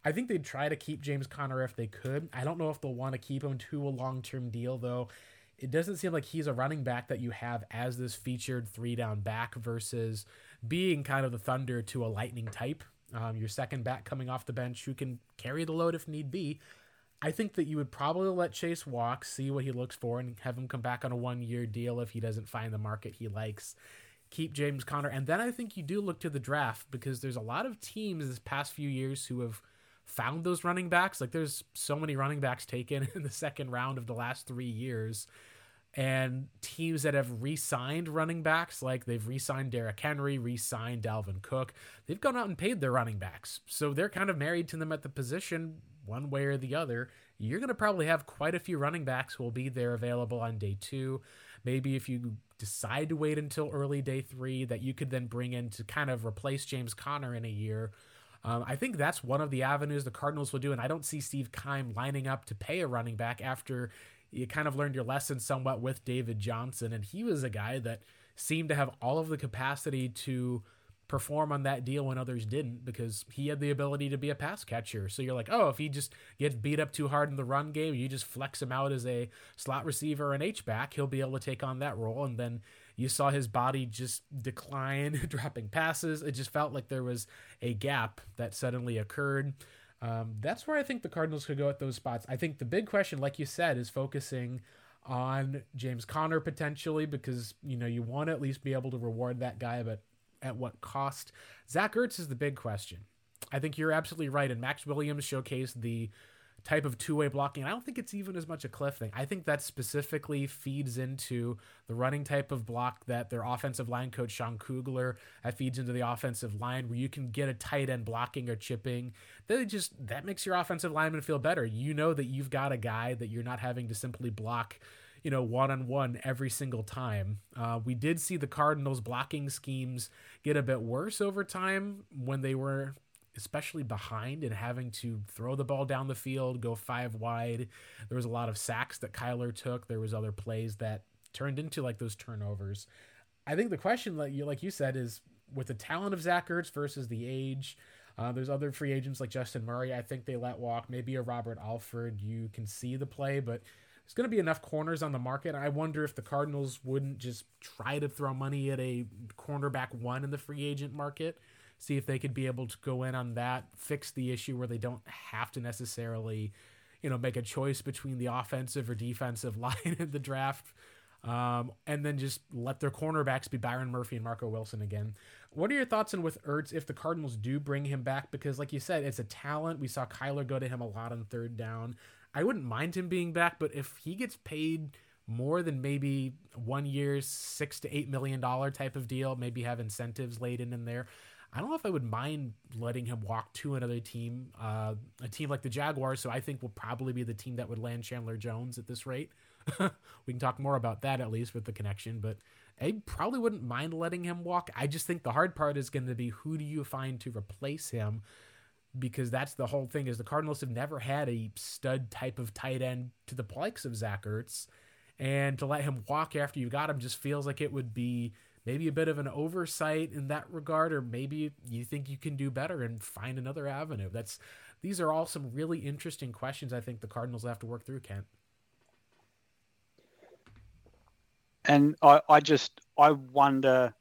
I think they'd try to keep James Conner if they could. I don't know if they'll want to keep him to a long term deal, though it doesn't seem like he's a running back that you have as this featured three down back versus being kind of the thunder to a lightning type. Um, your second back coming off the bench who can carry the load if need be. I think that you would probably let Chase walk, see what he looks for, and have him come back on a one year deal if he doesn't find the market he likes. Keep James Conner. And then I think you do look to the draft because there's a lot of teams this past few years who have found those running backs. Like there's so many running backs taken in the second round of the last three years. And teams that have re signed running backs, like they've re signed Derrick Henry, re signed Dalvin Cook, they've gone out and paid their running backs. So they're kind of married to them at the position one way or the other. You're going to probably have quite a few running backs who will be there available on day two. Maybe if you decide to wait until early day three, that you could then bring in to kind of replace James Conner in a year um, I think that's one of the avenues the Cardinals will do, and I don't see Steve Keim lining up to pay a running back after you kind of learned your lesson somewhat with David Johnson, and he was a guy that seemed to have all of the capacity to perform on that deal when others didn't because he had the ability to be a pass catcher. So you're like, oh, if he just gets beat up too hard in the run game, you just flex him out as a slot receiver and H back, he'll be able to take on that role. And then you saw his body just decline, dropping passes. It just felt like there was a gap that suddenly occurred. Um, that's where I think the Cardinals could go at those spots. I think the big question, like you said, is focusing on James Conner potentially because you know you want to at least be able to reward that guy, but at what cost? Zach Ertz is the big question. I think you're absolutely right, and Maxx Williams showcased the type of two-way blocking. I don't think it's even as much a Cliff thing. I think that specifically feeds into the running type of block that their offensive line coach Sean Kugler that feeds into the offensive line where you can get a tight end blocking or chipping. That just that makes your offensive lineman feel better. You know that you've got a guy that you're not having to simply block you know, one on one every single time. Uh, we did see the Cardinals' blocking schemes get a bit worse over time when they were especially behind and having to throw the ball down the field, go five wide. There was a lot of sacks that Kyler took. There was other plays that turned into like those turnovers. I think the question, like you like you said, is with the talent of Zach Ertz versus the age. Uh, there's other free agents like Justin Murray. I think they let walk. Maybe a Robert Alford. You can see the play, but there's going to be enough corners on the market. I wonder if the Cardinals wouldn't just try to throw money at a cornerback one in the free agent market see if they could be able to go in on that, fix the issue where they don't have to necessarily, you know, make a choice between the offensive or defensive line in the draft. Um, and then just let their cornerbacks be Byron Murphy and Marco Wilson again. What are your thoughts on with Ertz if the Cardinals do bring him back? Because, like you said, it's a talent. We saw Kyler go to him a lot on third down. I wouldn't mind him being back, but if he gets paid more than maybe one year's six to eight million dollar type of deal, maybe have incentives laid in in there. I don't know if I would mind letting him walk to another team, uh, a team like the Jaguars. So I think will probably be the team that would land Chandler Jones at this rate. we can talk more about that at least with the connection, but I probably wouldn't mind letting him walk. I just think the hard part is going to be who do you find to replace him? Because that's the whole thing is the Cardinals have never had a stud type of tight end to the likes of Zach Ertz. And to let him walk after you got him just feels like it would be maybe a bit of an oversight in that regard, or maybe you think you can do better and find another avenue. That's these are all some really interesting questions. I think the Cardinals have to work through, Kent. And I, I just I wonder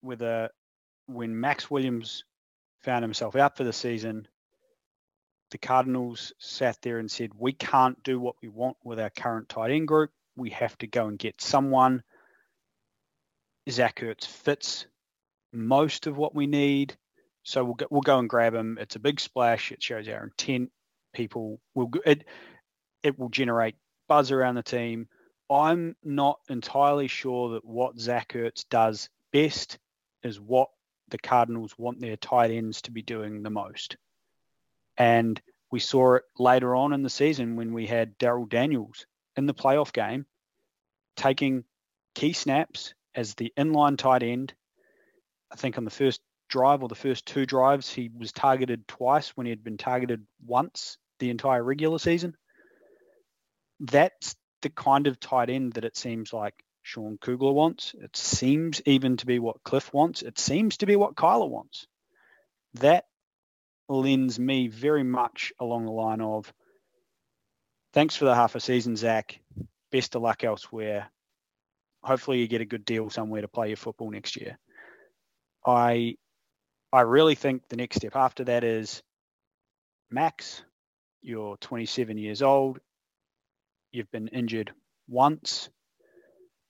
whether when Maxx Williams found himself out for the season, the Cardinals sat there and said, "We can't do what we want with our current tight end group. We have to go and get someone Zach Ertz fits most of what we need. So we'll go, we'll go and grab him. It's a big splash. It shows our intent. People will it it will generate buzz around the team. I'm not entirely sure that what Zach Ertz does best is what the Cardinals want their tight ends to be doing the most. And we saw it later on in the season when we had Darrell Daniels in the playoff game taking key snaps as the inline tight end. I think on the first drive or the first two drives, he was targeted twice when he had been targeted once the entire regular season. That's the kind of tight end that it seems like Sean Kugler wants. It seems even to be what Cliff wants. It seems to be what Kyler wants. That lends me very much along the line of thanks for the half a season, Zach. Best of luck elsewhere hopefully you get a good deal somewhere to play your football next year. I I really think the next step after that is Maxx, you're 27 years old. You've been injured once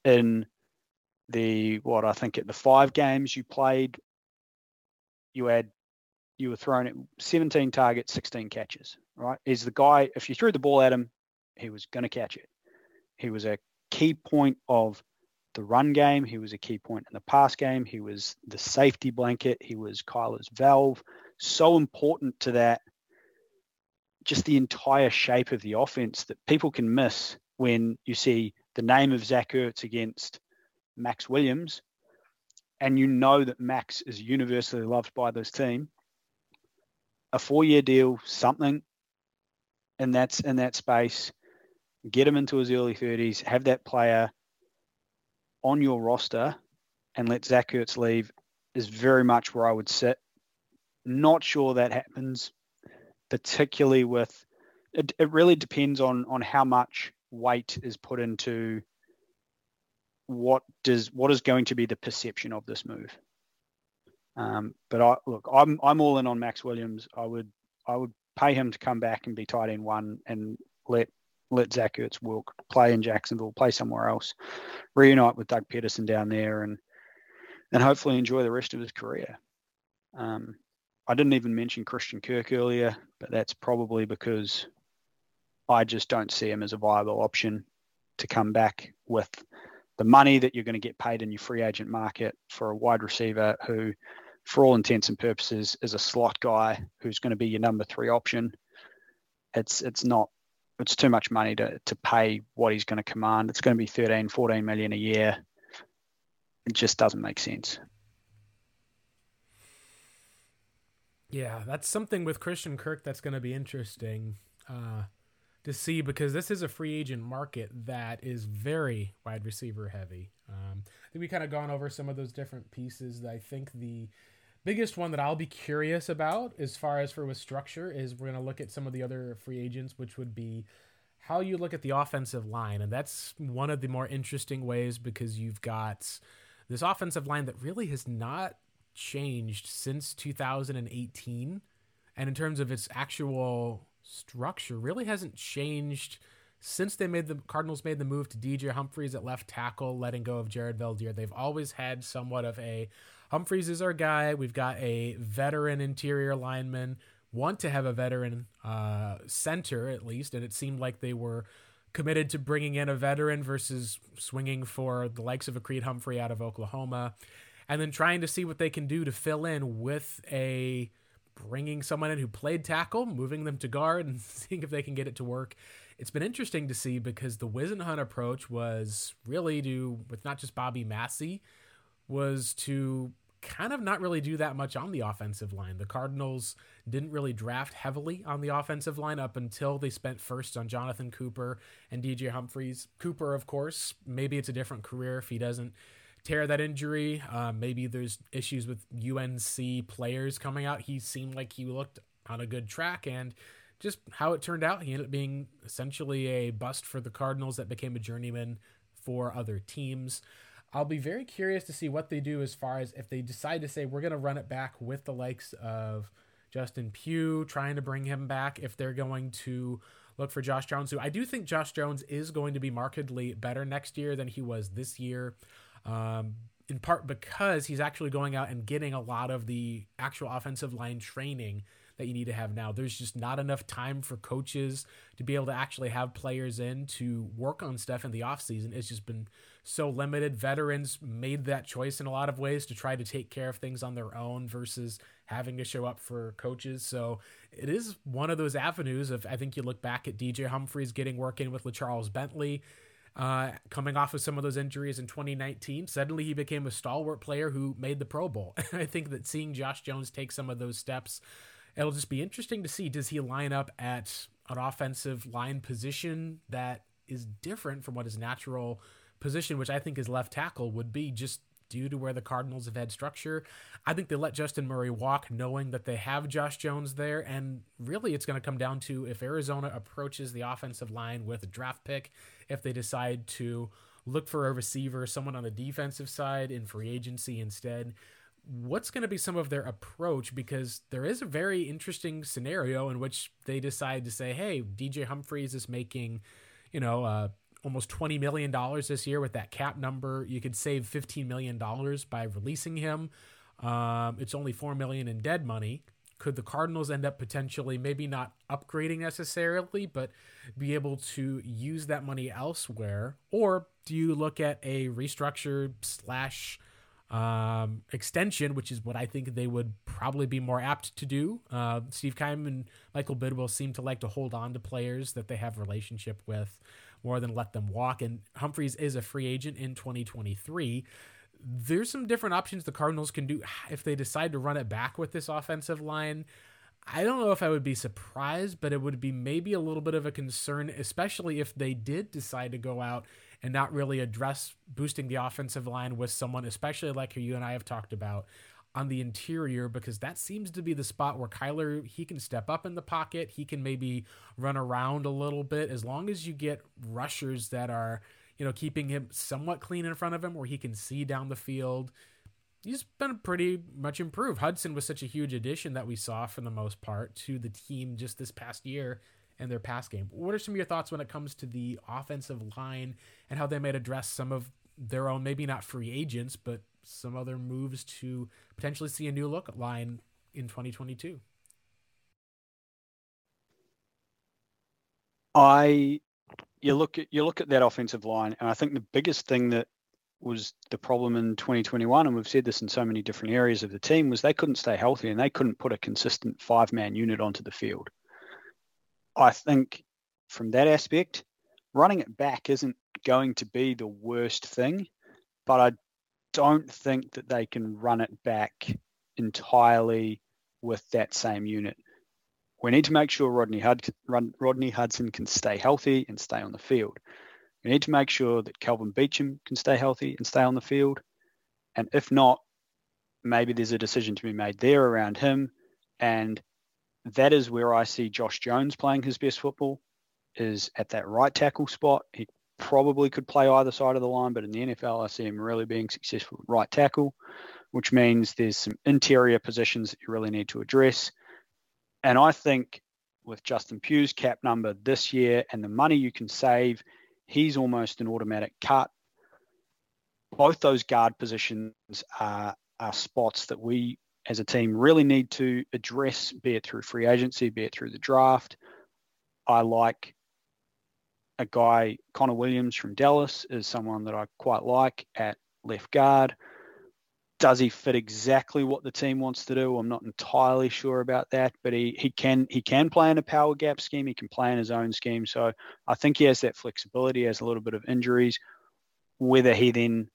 in the what I think at the five games you played, you had you were thrown at 17 targets, 16 catches. Right? Is the guy if you threw the ball at him, he was going to catch it. He was a key point of the run game. He was a key point in the pass game. He was the safety blanket. He was Kyler's valve. So important to that, just the entire shape of the offense that people can miss when you see the name of Zach Ertz against Maxx Williams, and you know that Maxx is universally loved by this team. A four-year deal, something, and that's in that space. Get him into his early 30s. Have that player on your roster and let Zach Ertz leave is very much where I would sit. Not sure that happens, particularly with it, it really depends on on how much weight is put into what does what is going to be the perception of this move. Um, but I look, I'm I'm all in on Maxx Williams. I would I would pay him to come back and be tight end one and let let Zach Ertz walk, play in Jacksonville, play somewhere else, reunite with Doug Pederson down there, and and hopefully enjoy the rest of his career. Um, I didn't even mention Christian Kirk earlier, but that's probably because I just don't see him as a viable option to come back with the money that you're going to get paid in your free agent market for a wide receiver who, for all intents and purposes, is a slot guy who's going to be your number three option. It's it's not it's too much money to, to pay what he's going to command. It's going to be 13, 14 million a year. It just doesn't make sense. Yeah, that's something with Christian Kirk that's going to be interesting uh, to see because this is a free agent market that is very wide receiver heavy. Um, I think we kind of gone over some of those different pieces. That I think the biggest one that I'll be curious about, as far as for with structure, is we're going to look at some of the other free agents, which would be how you look at the offensive line, and that's one of the more interesting ways because you've got this offensive line that really has not changed since 2018 and in terms of its actual structure really hasn't changed since they made the Cardinals made the move to DJ Humphries at left tackle, letting go of Jared Veldheer. They've always had somewhat of a Humphries is our guy. We've got a veteran interior lineman. Want to have a veteran uh, center at least, and it seemed like they were committed to bringing in a veteran versus swinging for the likes of a Creed Humphrey out of Oklahoma and then trying to see what they can do to fill in with a bringing someone in who played tackle, moving them to guard, and seeing if they can get it to work. It's been interesting to see because the Whisenhunt approach was really to, with not just Bobby Massie, was to kind of not really do that much on the offensive line. The Cardinals didn't really draft heavily on the offensive line up until they spent first on Jonathan Cooper and DJ Humphries. Cooper, of course, maybe it's a different career if he doesn't tear that injury. Uh, maybe there's issues with UNC players coming out. He seemed like he looked on a good track, and just how it turned out, he ended up being essentially a bust for the Cardinals that became a journeyman for other teams. I'll be very curious to see what they do as far as if they decide to say we're going to run it back with the likes of Justin Pugh, trying to bring him back. If they're going to look for Josh Jones, who I do think Josh Jones is going to be markedly better next year than he was this year um, in part because he's actually going out and getting a lot of the actual offensive line training that you need to have now. There's just not enough time for coaches to be able to actually have players in to work on stuff in the offseason. It's just been so limited. Veterans made that choice in a lot of ways to try to take care of things on their own versus having to show up for coaches. So it is one of those avenues of I think you look back at DJ Humphries getting work in with LeCharles Bentley uh, coming off of some of those injuries in 2019. Suddenly he became a stalwart player who made the Pro Bowl. I think that seeing Josh Jones take some of those steps, it'll just be interesting to see does he line up at an offensive line position that is different from what his natural position, which I think is left tackle would be, just due to where the Cardinals have had structure. I think they let Justin Murray walk knowing that they have Josh Jones there. And really, it's going to come down to if Arizona approaches the offensive line with a draft pick, if they decide to look for a receiver, someone on the defensive side in free agency instead. What's going to be some of their approach? Because there is a very interesting scenario in which they decide to say, hey, DJ Humphries is making, you know, uh, almost $20 million this year with that cap number. You could save $15 million by releasing him. Um, it's only 4 million in dead money. Could the Cardinals end up potentially maybe not upgrading necessarily, but be able to use that money elsewhere? Or do you look at a restructured slash um, extension, which is what I think they would probably be more apt to do. Uh, Steve Keim and Michael Bidwill seem to like to hold on to players that they have relationship with more than let them walk. And Humphries is a free agent in 2023. There's some different options the Cardinals can do if they decide to run it back with this offensive line. I don't know if I would be surprised, but it would be maybe a little bit of a concern, especially if they did decide to go out and not really address boosting the offensive line with someone, especially like who you and I have talked about, on the interior because that seems to be the spot where Kyler he can step up in the pocket, he can maybe run around a little bit as long as you get rushers that are, you know, keeping him somewhat clean in front of him where he can see down the field. He's been pretty much improved. Hudson was such a huge addition that we saw for the most part to the team just this past year and their pass game. What are some of your thoughts when it comes to the offensive line and how they might address some of their own, maybe not free agents, but some other moves to potentially see a new look line in 2022? I you look at you look at that offensive line, and I think the biggest thing that was the problem in 2021, and we've said this in so many different areas of the team, was they couldn't stay healthy and they couldn't put a consistent five man unit onto the field. I think from that aspect, running it back isn't going to be the worst thing, but I don't think that they can run it back entirely with that same unit. We need to make sure Rodney, Hud- Rodney Hudson can stay healthy and stay on the field. We need to make sure that Kelvin Beachum can stay healthy and stay on the field. And if not, maybe there's a decision to be made there around him. And that is where I see Josh Jones playing his best football, is at that right tackle spot. He probably could play either side of the line, but in the NFL, I see him really being successful at right tackle, which means there's some interior positions that you really need to address. And I think with Justin Pugh's cap number this year and the money you can save, he's almost an automatic cut. Both those guard positions are, are spots that we as a team really need to address, be it through free agency, be it through the draft. I like a guy, Connor Williams from Dallas, is someone that I quite like at left guard. Does he fit exactly what the team wants to do? I'm not entirely sure about that, but he, he can he can play in a power gap scheme. He can play in his own scheme. So I think he has that flexibility. Has a little bit of injuries. Whether he then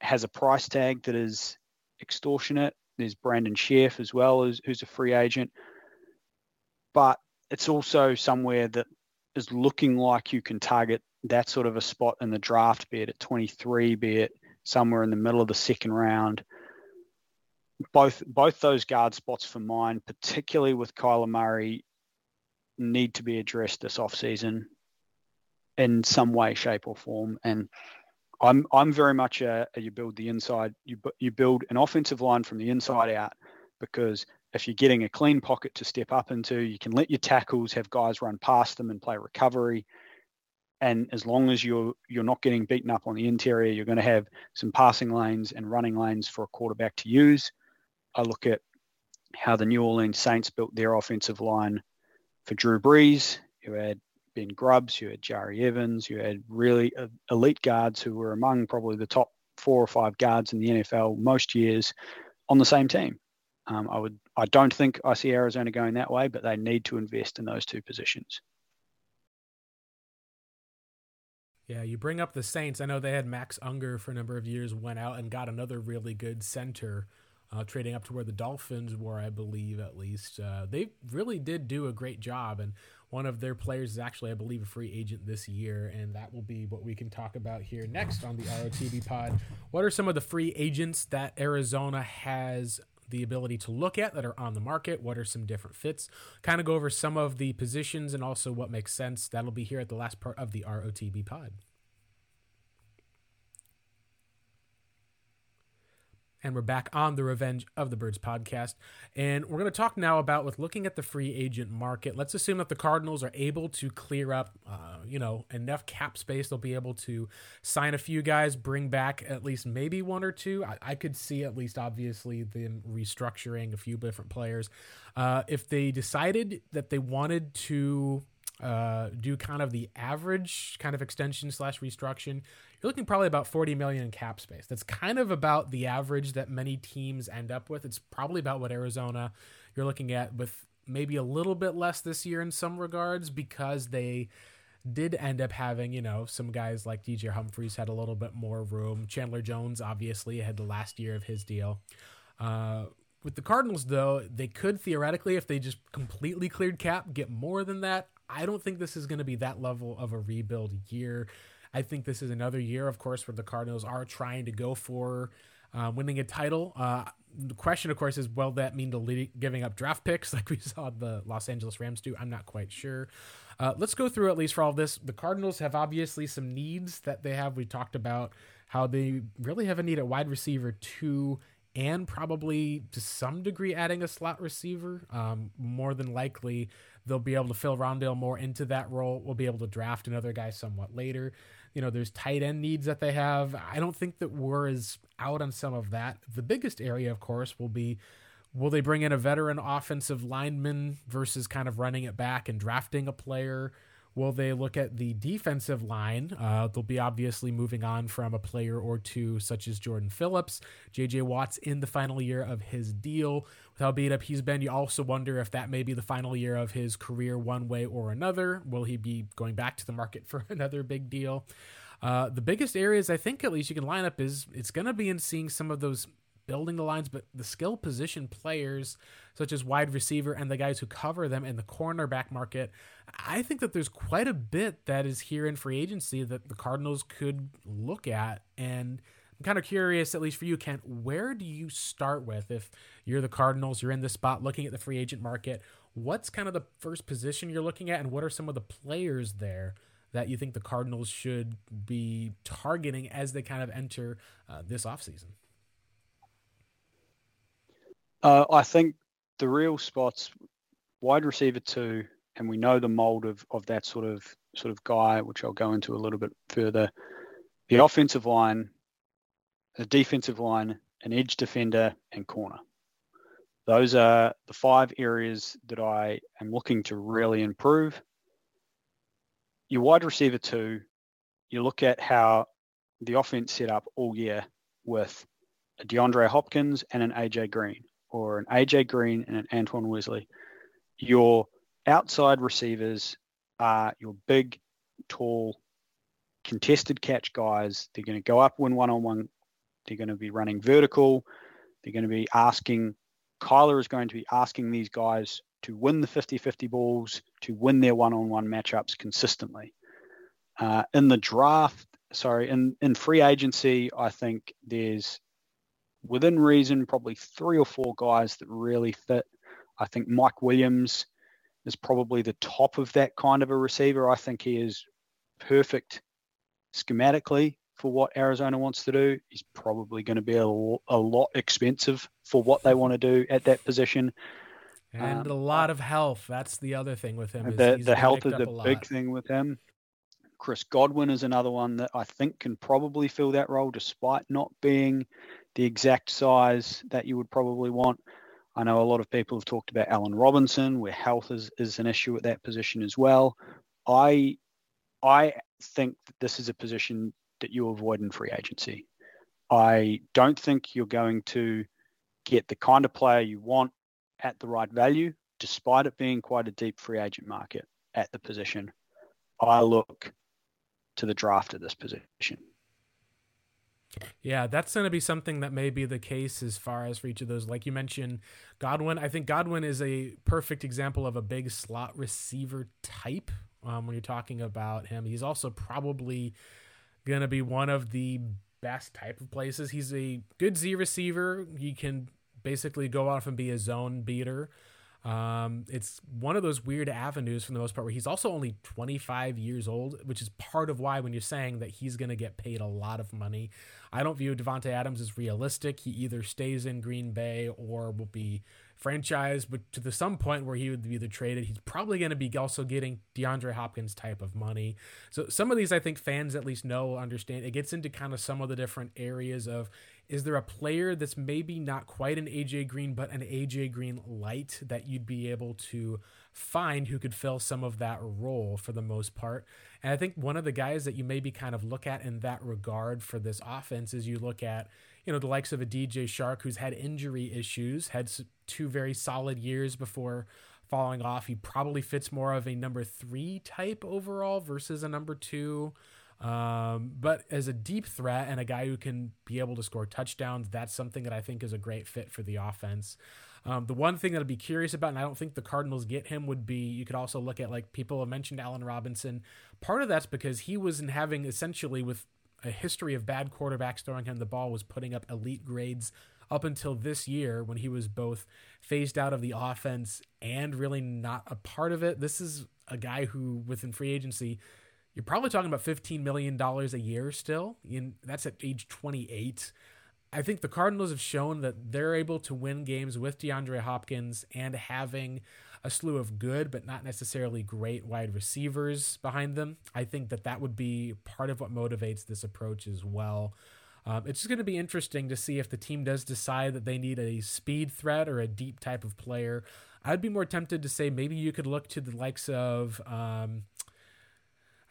has a price tag that is extortionate. There's Brandon Scherff as well, as, who's a free agent. But it's also somewhere that is looking like you can target that sort of a spot in the draft, be it at 23, be it somewhere in the middle of the second round. Both both those guard spots for mine, particularly with Kyler Murray, need to be addressed this offseason in some way, shape, or form. And I'm I'm very much a, a you build the inside, you you build an offensive line from the inside out because if you're getting a clean pocket to step up into, you can let your tackles have guys run past them and play recovery. And as long as you're you're not getting beaten up on the interior, you're going to have some passing lanes and running lanes for a quarterback to use. I look at how the New Orleans Saints built their offensive line for Drew Brees, who had Ben Grubbs, you had Jahri Evans, you had really elite guards who were among probably the top four or five guards in the NFL most years on the same team. Um, I would, I don't think I see Arizona going that way, but they need to invest in those two positions. Yeah, you bring up the Saints. I know they had Max Unger for a number of years, went out and got another really good center, uh, trading up to where the Dolphins were, I believe, at least. Uh, they really did do a great job. And one of their players is actually, I believe, a free agent this year. And that will be what we can talk about here next on the ROTB pod. What are some of the free agents that Arizona has the ability to look at that are on the market. What are some different fits? Kind of go over some of the positions and also what makes sense. That'll be here at the last part of the ROTB pod. And we're back on the Revenge of the Birds podcast. And we're going to talk now about with looking at the free agent market. Let's assume that the Cardinals are able to clear up, uh, you know, enough cap space. They'll be able to sign a few guys, bring back at least maybe one or two. I, I could see at least obviously them restructuring a few different players. Uh, if they decided that they wanted to uh, do kind of the average kind of extension slash restructuring, you're looking probably about 40 million in cap space. That's kind of about the average that many teams end up with. It's probably about what Arizona you're looking at with maybe a little bit less this year in some regards because they did end up having, you know, some guys like DJ Humphries had a little bit more room. Chandler Jones obviously had the last year of his deal. Uh, with the Cardinals, though, they could theoretically, if they just completely cleared cap, get more than that. I don't think this is going to be that level of a rebuild year. I think this is another year, of course, where the Cardinals are trying to go for uh, winning a title. Uh, the question, of course, is will that mean deleting, giving up draft picks like we saw the Los Angeles Rams do? I'm not quite sure. Uh, let's go through at least for all this. The Cardinals have obviously some needs that they have. We talked about how they really have a need at wide receiver two and probably to some degree adding a slot receiver. Um, more than likely, they'll be able to fill Rondale more into that role. We'll be able to draft another guy somewhat later. You know, there's tight end needs that they have. I don't think that we're as out on some of that. The biggest area, of course, will be will they bring in a veteran offensive lineman versus kind of running it back and drafting a player? Will they look at the defensive line? Uh, they'll be obviously moving on from a player or two, such as Jordan Phillips, J.J. Watt's in the final year of his deal. With how beat up he's been, you also wonder if that may be the final year of his career, one way or another. Will he be going back to the market for another big deal? Uh, the biggest areas I think at least you can line up is it's going to be in seeing some of those building the lines, but the skill position players such as wide receiver and the guys who cover them in the cornerback market. I think that there's quite a bit that is here in free agency that the Cardinals could look at. And I'm kind of curious, at least for you, Kent, where do you start with if you're the Cardinals, you're in this spot looking at the free agent market? What's kind of the first position you're looking at, and what are some of the players there? That you think the Cardinals should be targeting as they kind of enter uh, this offseason? Uh, I think the real spots, wide receiver two, and we know the mold of, of that sort of sort of guy, which I'll go into a little bit further. The offensive line, the defensive line, an edge defender, and corner. Those are the five areas that I am looking to really improve. Your wide receiver two, you look at how the offense set up all year with a DeAndre Hopkins and an AJ Green or an AJ Green and an Antoine Wesley, your outside receivers are your big, tall, contested catch guys. They're going to go up win one on one. They're going to be running vertical. They're going to be asking, Kyler is going to be asking these guys to win the 50 50 balls, to win their one on one matchups consistently. Uh, in the draft, sorry, in, in free agency, I think there's within reason, probably three or four guys that really fit. I think Mike Williams is probably the top of that kind of a receiver. I think he is perfect schematically for what Arizona wants to do. He's probably going to be a, a lot expensive for what they want to do at that position. And um, a lot of health. That's the other thing with him. the the health is a, big thing with him. Chris Godwin is another one that I think can probably fill that role despite not being the exact size that you would probably want. I know a lot of people have talked about Allen Robinson, where health is, is an issue at that position as well. I I think this is a position that you avoid in free agency. I don't think you're going to get the kind of player you want at the right value, despite it being quite a deep free agent market at the position. I look to the draft of this position. Yeah, that's going to be something that may be the case as far as for each of those. Like you mentioned, Godwin. I think Godwin is a perfect example of a big slot receiver type. Um, when you're talking about him, he's also probably going to be one of the best type of places. He's a good Z receiver. He can basically go off and be a zone beater. Um, it's one of those weird avenues for the most part where he's also only 25 years old, which is part of why when you're saying that he's going to get paid a lot of money, I don't view Davante Adams as realistic. He either stays in Green Bay or will be franchised, but to the some point where he would be either traded, he's probably going to be also getting DeAndre Hopkins type of money. So some of these, I think fans at least know, understand. It gets into kind of some of the different areas of is there a player that's maybe not quite an AJ Green, but an AJ Green light that you'd be able to find who could fill some of that role for the most part? And I think one of the guys that you maybe kind of look at in that regard for this offense is you look at, you know, the likes of a DJ Chark who's had injury issues, had two very solid years before falling off. He probably fits more of a number three type overall versus a number two. Um, but as a deep threat and a guy who can be able to score touchdowns, that's something that I think is a great fit for the offense. Um, the one thing that I'd be curious about, and I don't think the Cardinals get him, would be you could also look at like people have mentioned Allen Robinson. Part of that's because he wasn't having essentially with a history of bad quarterbacks throwing him the ball was putting up elite grades up until this year when he was both phased out of the offense and really not a part of it. This is a guy who within free agency you're probably talking about $15 million a year still. In, that's at age 28. I think the Cardinals have shown that they're able to win games with DeAndre Hopkins and having a slew of good but not necessarily great wide receivers behind them. I think that that would be part of what motivates this approach as well. Um, it's just going to be interesting to see if the team does decide that they need a speed threat or a deep type of player. I'd be more tempted to say maybe you could look to the likes of. Um,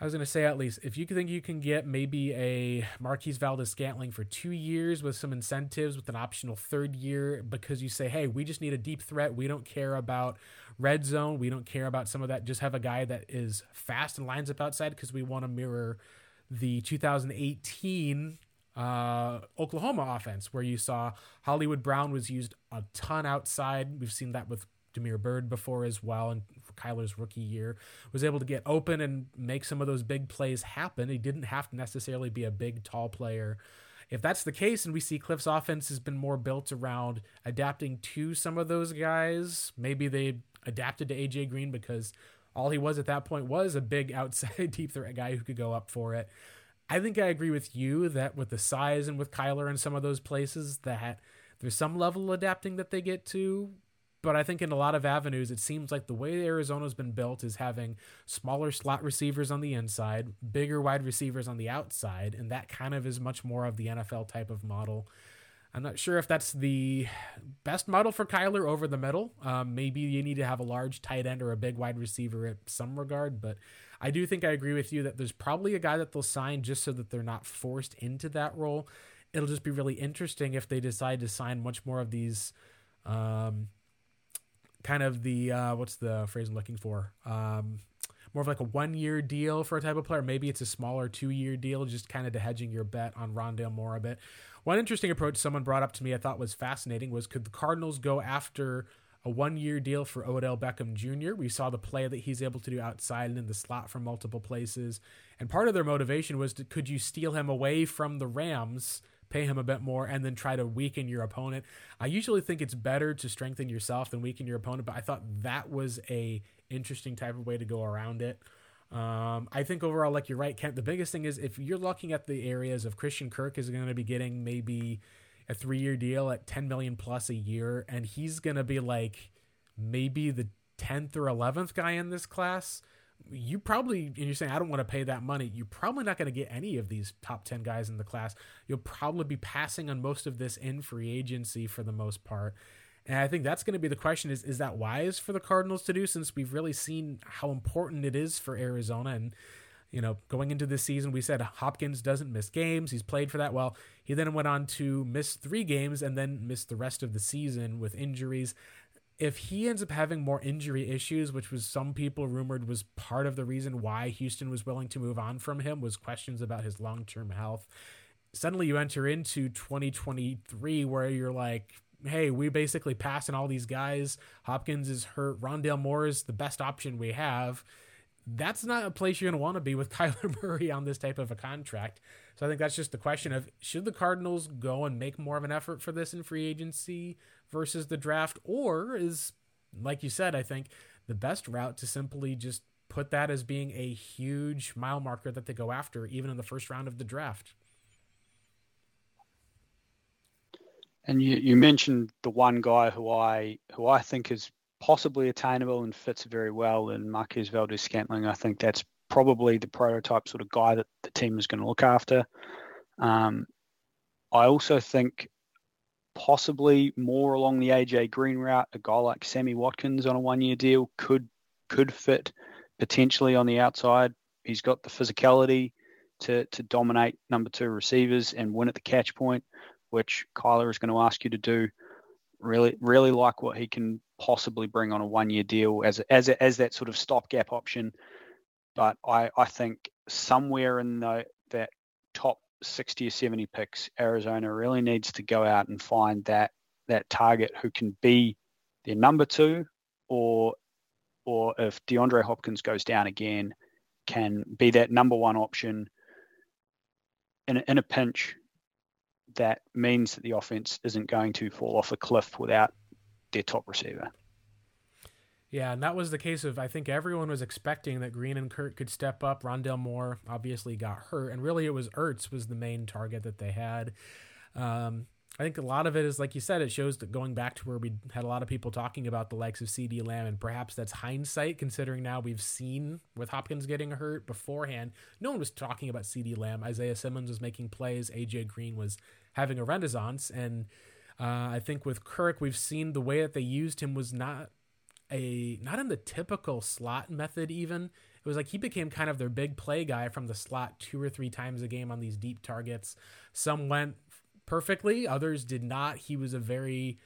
I was going to say at least if you think you can get maybe a Marquez Valdes-Scantling for two years with some incentives with an optional third year because you say, hey, we just need a deep threat. We don't care about red zone. We don't care about some of that. Just have a guy that is fast and lines up outside because we want to mirror the 2018 uh, Oklahoma offense where you saw Hollywood Brown was used a ton outside. We've seen that with Damiere Byrd before as well, and Kyler's rookie year was able to get open and make some of those big plays happen. He didn't have to necessarily be a big, tall player. If that's the case, and we see Kliff's offense has been more built around adapting to some of those guys, maybe they adapted to AJ Green because all he was at that point was a big outside deep threat guy who could go up for it. I think I agree with you that with the size and with Kyler and some of those places that there's some level of adapting that they get to but I think in a lot of avenues, it seems like the way Arizona's been built is having smaller slot receivers on the inside, bigger wide receivers on the outside, and that kind of is much more of the NFL type of model. I'm not sure if that's the best model for Kyler over the middle. Um, maybe you need to have a large tight end or a big wide receiver at some regard, but I do think I agree with you that there's probably a guy that they'll sign just so that they're not forced into that role. It'll just be really interesting if they decide to sign much more of these. Um, kind of the uh, what's the phrase I'm looking for? Um, more of like a one year deal for a type of player. Maybe it's a smaller two year deal, just kind of to hedging your bet on Rondale Moore a bit. One interesting approach someone brought up to me I thought was fascinating was could the Cardinals go after a one year deal for Odell Beckham Jr.? We saw the play that he's able to do outside and in the slot from multiple places. And part of their motivation was to, could you steal him away from the Rams? Pay him a bit more, and then try to weaken your opponent. I usually think it's better to strengthen yourself than weaken your opponent, but I thought that was a interesting type of way to go around it. Um, I think overall, like you're right, Kent. The biggest thing is if you're looking at the areas of Christian Kirk is going to be getting maybe a three year deal at 10 million plus a year, and he's going to be like maybe the 10th or 11th guy in this class you probably and you're saying I don't want to pay that money. You're probably not going to get any of these top 10 guys in the class. You'll probably be passing on most of this in free agency for the most part. And I think that's going to be the question is is that wise for the Cardinals to do since we've really seen how important it is for Arizona and you know, going into this season, we said Hopkins doesn't miss games. He's played for that well. He then went on to miss three games and then missed the rest of the season with injuries if he ends up having more injury issues, which was some people rumored was part of the reason why Houston was willing to move on from him, was questions about his long term health. Suddenly you enter into 2023 where you're like, hey, we basically passing all these guys. Hopkins is hurt. Rondale Moore is the best option we have. That's not a place you're going to want to be with Kyler Murray on this type of a contract. So I think that's just the question of should the Cardinals go and make more of an effort for this in free agency versus the draft, or is, like you said, I think the best route to simply just put that as being a huge mile marker that they go after, even in the first round of the draft. And you, you mentioned the one guy who I who I think is possibly attainable and fits very well in Marquez Valdes Scantling. I think that's probably the prototype sort of guy that the team is going to look after. Um, I also think possibly more along the AJ Green route, a guy like Sammy Watkins on a one-year deal could could fit potentially on the outside. He's got the physicality to to dominate number two receivers and win at the catch point, which Kyler is going to ask you to do. Really, really like what he can possibly bring on a one-year deal as as as that sort of stopgap option but I, I think somewhere in the, that top 60 or 70 picks, Arizona really needs to go out and find that that target who can be their number two, or or if DeAndre Hopkins goes down again, can be that number one option in a, in a pinch. That means that the offense isn't going to fall off a cliff without their top receiver. Yeah, and that was the case of I think everyone was expecting that Green and Kirk could step up. Rondale Moore obviously got hurt, and really it was Ertz was the main target that they had. Um, I think a lot of it is like you said, it shows that going back to where we had a lot of people talking about the likes of CeeDee Lamb, and perhaps that's hindsight considering now we've seen with Hopkins getting hurt beforehand. No one was talking about CeeDee Lamb. Isaiah Simmons was making plays. AJ Green was having a renaissance, and uh, I think with Kirk, we've seen the way that they used him was not a not in the typical slot method even it was like he became kind of their big play guy from the slot two or three times a game on these deep targets. Some went perfectly, others did not. He was a very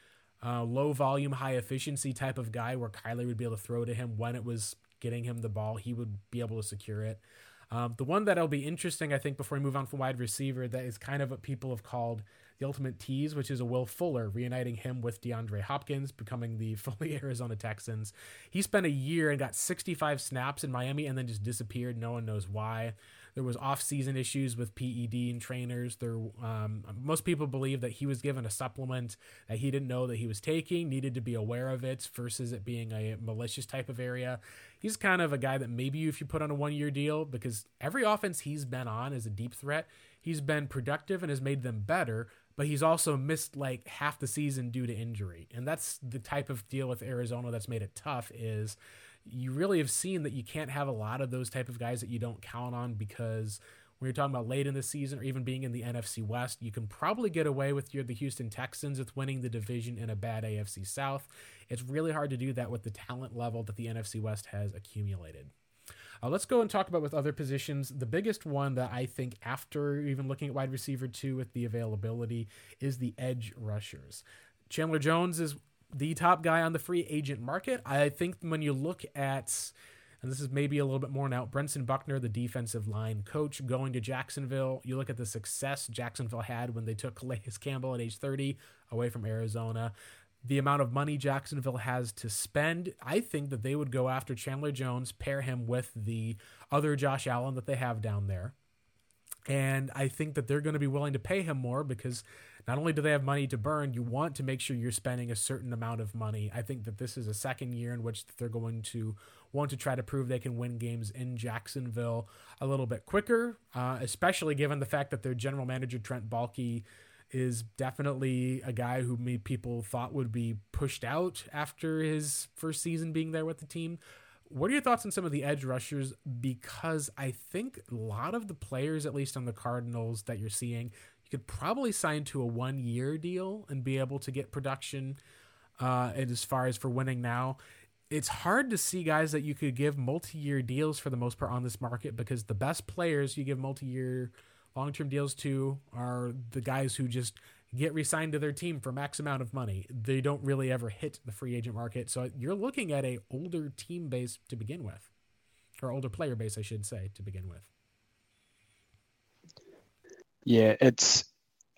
uh, low volume, high efficiency type of guy where Kyler would be able to throw to him when it was getting him the ball. He would be able to secure it. Um, the one that'll be interesting, I think, before we move on from wide receiver, that is kind of what people have called the ultimate tease, which is a Will Fuller, reuniting him with DeAndre Hopkins, becoming the fully Arizona Texans. He spent a year and got 65 snaps in Miami and then just disappeared. No one knows why. There was off-season issues with PED and trainers. There, um, most people believe that he was given a supplement that he didn't know that he was taking, needed to be aware of it, versus it being a malicious type of area. He's kind of a guy that maybe if you put on a one-year deal, because every offense he's been on is a deep threat, he's been productive and has made them better but he's also missed like half the season due to injury. And that's the type of deal with Arizona that's made it tough is you really have seen that you can't have a lot of those type of guys that you don't count on because when you're talking about late in the season or even being in the NFC West, you can probably get away with your the Houston Texans with winning the division in a bad AFC South. It's really hard to do that with the talent level that the NFC West has accumulated. Uh, let's go and talk about with other positions. The biggest one that I think, after even looking at wide receiver two with the availability, is the edge rushers. Chandler Jones is the top guy on the free agent market. I think when you look at, and this is maybe a little bit more now, Brentson Buckner, the defensive line coach, going to Jacksonville. You look at the success Jacksonville had when they took Calais Campbell at age 30 away from Arizona the amount of money Jacksonville has to spend, I think that they would go after Chandler Jones, pair him with the other Josh Allen that they have down there. And I think that they're going to be willing to pay him more because not only do they have money to burn, you want to make sure you're spending a certain amount of money. I think that this is a second year in which they're going to want to try to prove they can win games in Jacksonville a little bit quicker, uh, especially given the fact that their general manager, Trent Baalke, is definitely a guy who made people thought would be pushed out after his first season being there with the team. What are your thoughts on some of the edge rushers? Because I think a lot of the players, at least on the Cardinals, that you're seeing, you could probably sign to a one year deal and be able to get production. Uh, and as far as for winning now, it's hard to see guys that you could give multi year deals for the most part on this market because the best players you give multi year long term deals to are the guys who just get re-signed to their team for max amount of money. They don't really ever hit the free agent market. So you're looking at a older team base to begin with. Or older player base, I should say, to begin with. Yeah, it's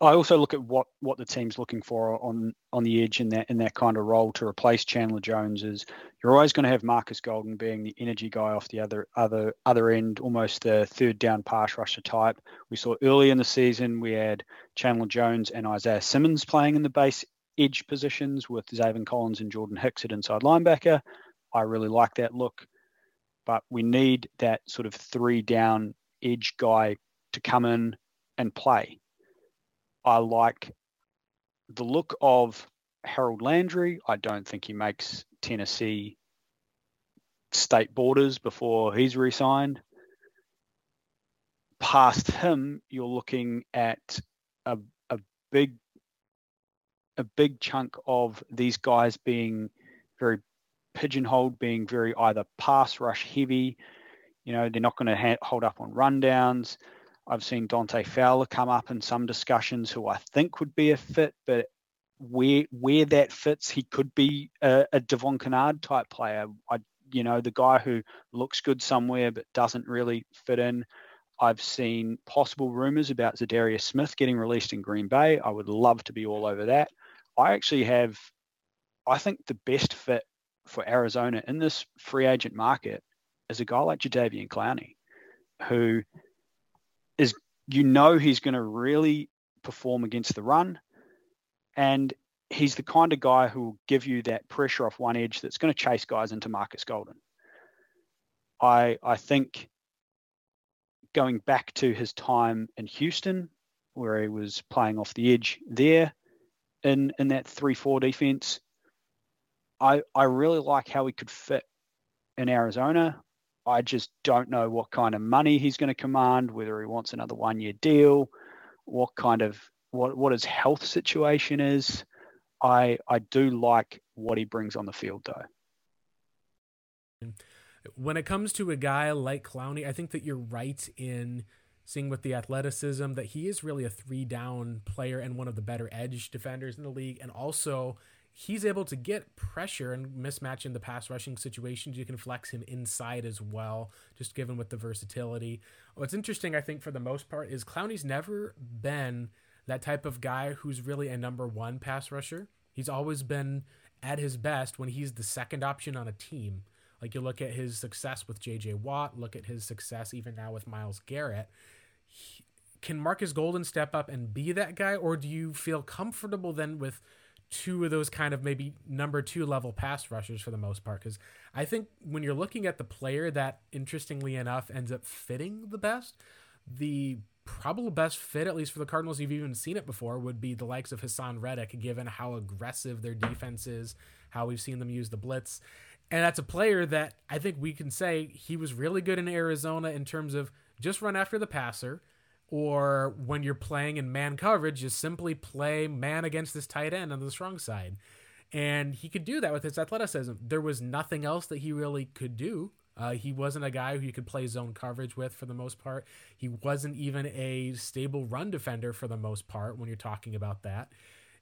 I also look at what what the team's looking for on on the edge in that in that kind of role to replace Chandler Jones is you're always going to have Markus Golden being the energy guy off the other other other end, almost the third down pass rusher type. We saw early in the season we had Chandler Jones and Isaiah Simmons playing in the base edge positions with Zaven Collins and Jordan Hicks at inside linebacker. I really like that look, but we need that sort of three down edge guy to come in and play I like the look of Harold Landry. I don't think he makes Tennessee state borders before he's re-signed. Past him, you're looking at a, a big a big chunk of these guys being very pigeonholed, being very either pass rush heavy. You know, they're not going to ha- hold up on rundowns. I've seen Dante Fowler come up in some discussions who I think would be a fit, but where where that fits, he could be a, a Devon Kennard type player. I you know the guy who looks good somewhere but doesn't really fit in. I've seen possible rumors about Za'Darius Smith getting released in Green Bay. I would love to be all over that. I actually have, I think the best fit for Arizona in this free agent market is a guy like Jadeveon Clowney, who is you know he's going to really perform against the run, and he's the kind of guy who will give you that pressure off one edge that's going to chase guys into Markus Golden. I I think going back to his time in Houston, where he was playing off the edge there in in that three four defense, I I really like how he could fit in Arizona. I just don't know what kind of money he's going to command, whether he wants another one year deal, what kind of what what his health situation is. I I do like what he brings on the field though. When it comes to a guy like Clowney, I think that you're right in seeing with the athleticism that he is really a three down player and one of the better edge defenders in the league. And also, he's able to get pressure and mismatch in the pass rushing situations. You can flex him inside as well, just given with the versatility. What's interesting, I think, for the most part, is Clowney's never been that type of guy who's really a number one pass rusher. He's always been at his best when he's the second option on a team. Like you look at his success with J.J. Watt, look at his success even now with Myles Garrett. He, can Markus Golden step up and be that guy, or do you feel comfortable then with two of those kind of maybe number two level pass rushers for the most part? Because I think when you're looking at the player that, interestingly enough, ends up fitting the best, the probable best fit, at least for the Cardinals, you've even seen it before, would be the likes of Haason Reddick, given how aggressive their defense is, how we've seen them use the blitz. And that's a player that I think we can say he was really good in Arizona in terms of just run after the passer, or when you're playing in man coverage, you simply play man against this tight end on the strong side. And he could do that with his athleticism. There was nothing else that he really could do uh, he wasn't a guy who you could play zone coverage with for the most part. He wasn't even a stable run defender for the most part when you're talking about that.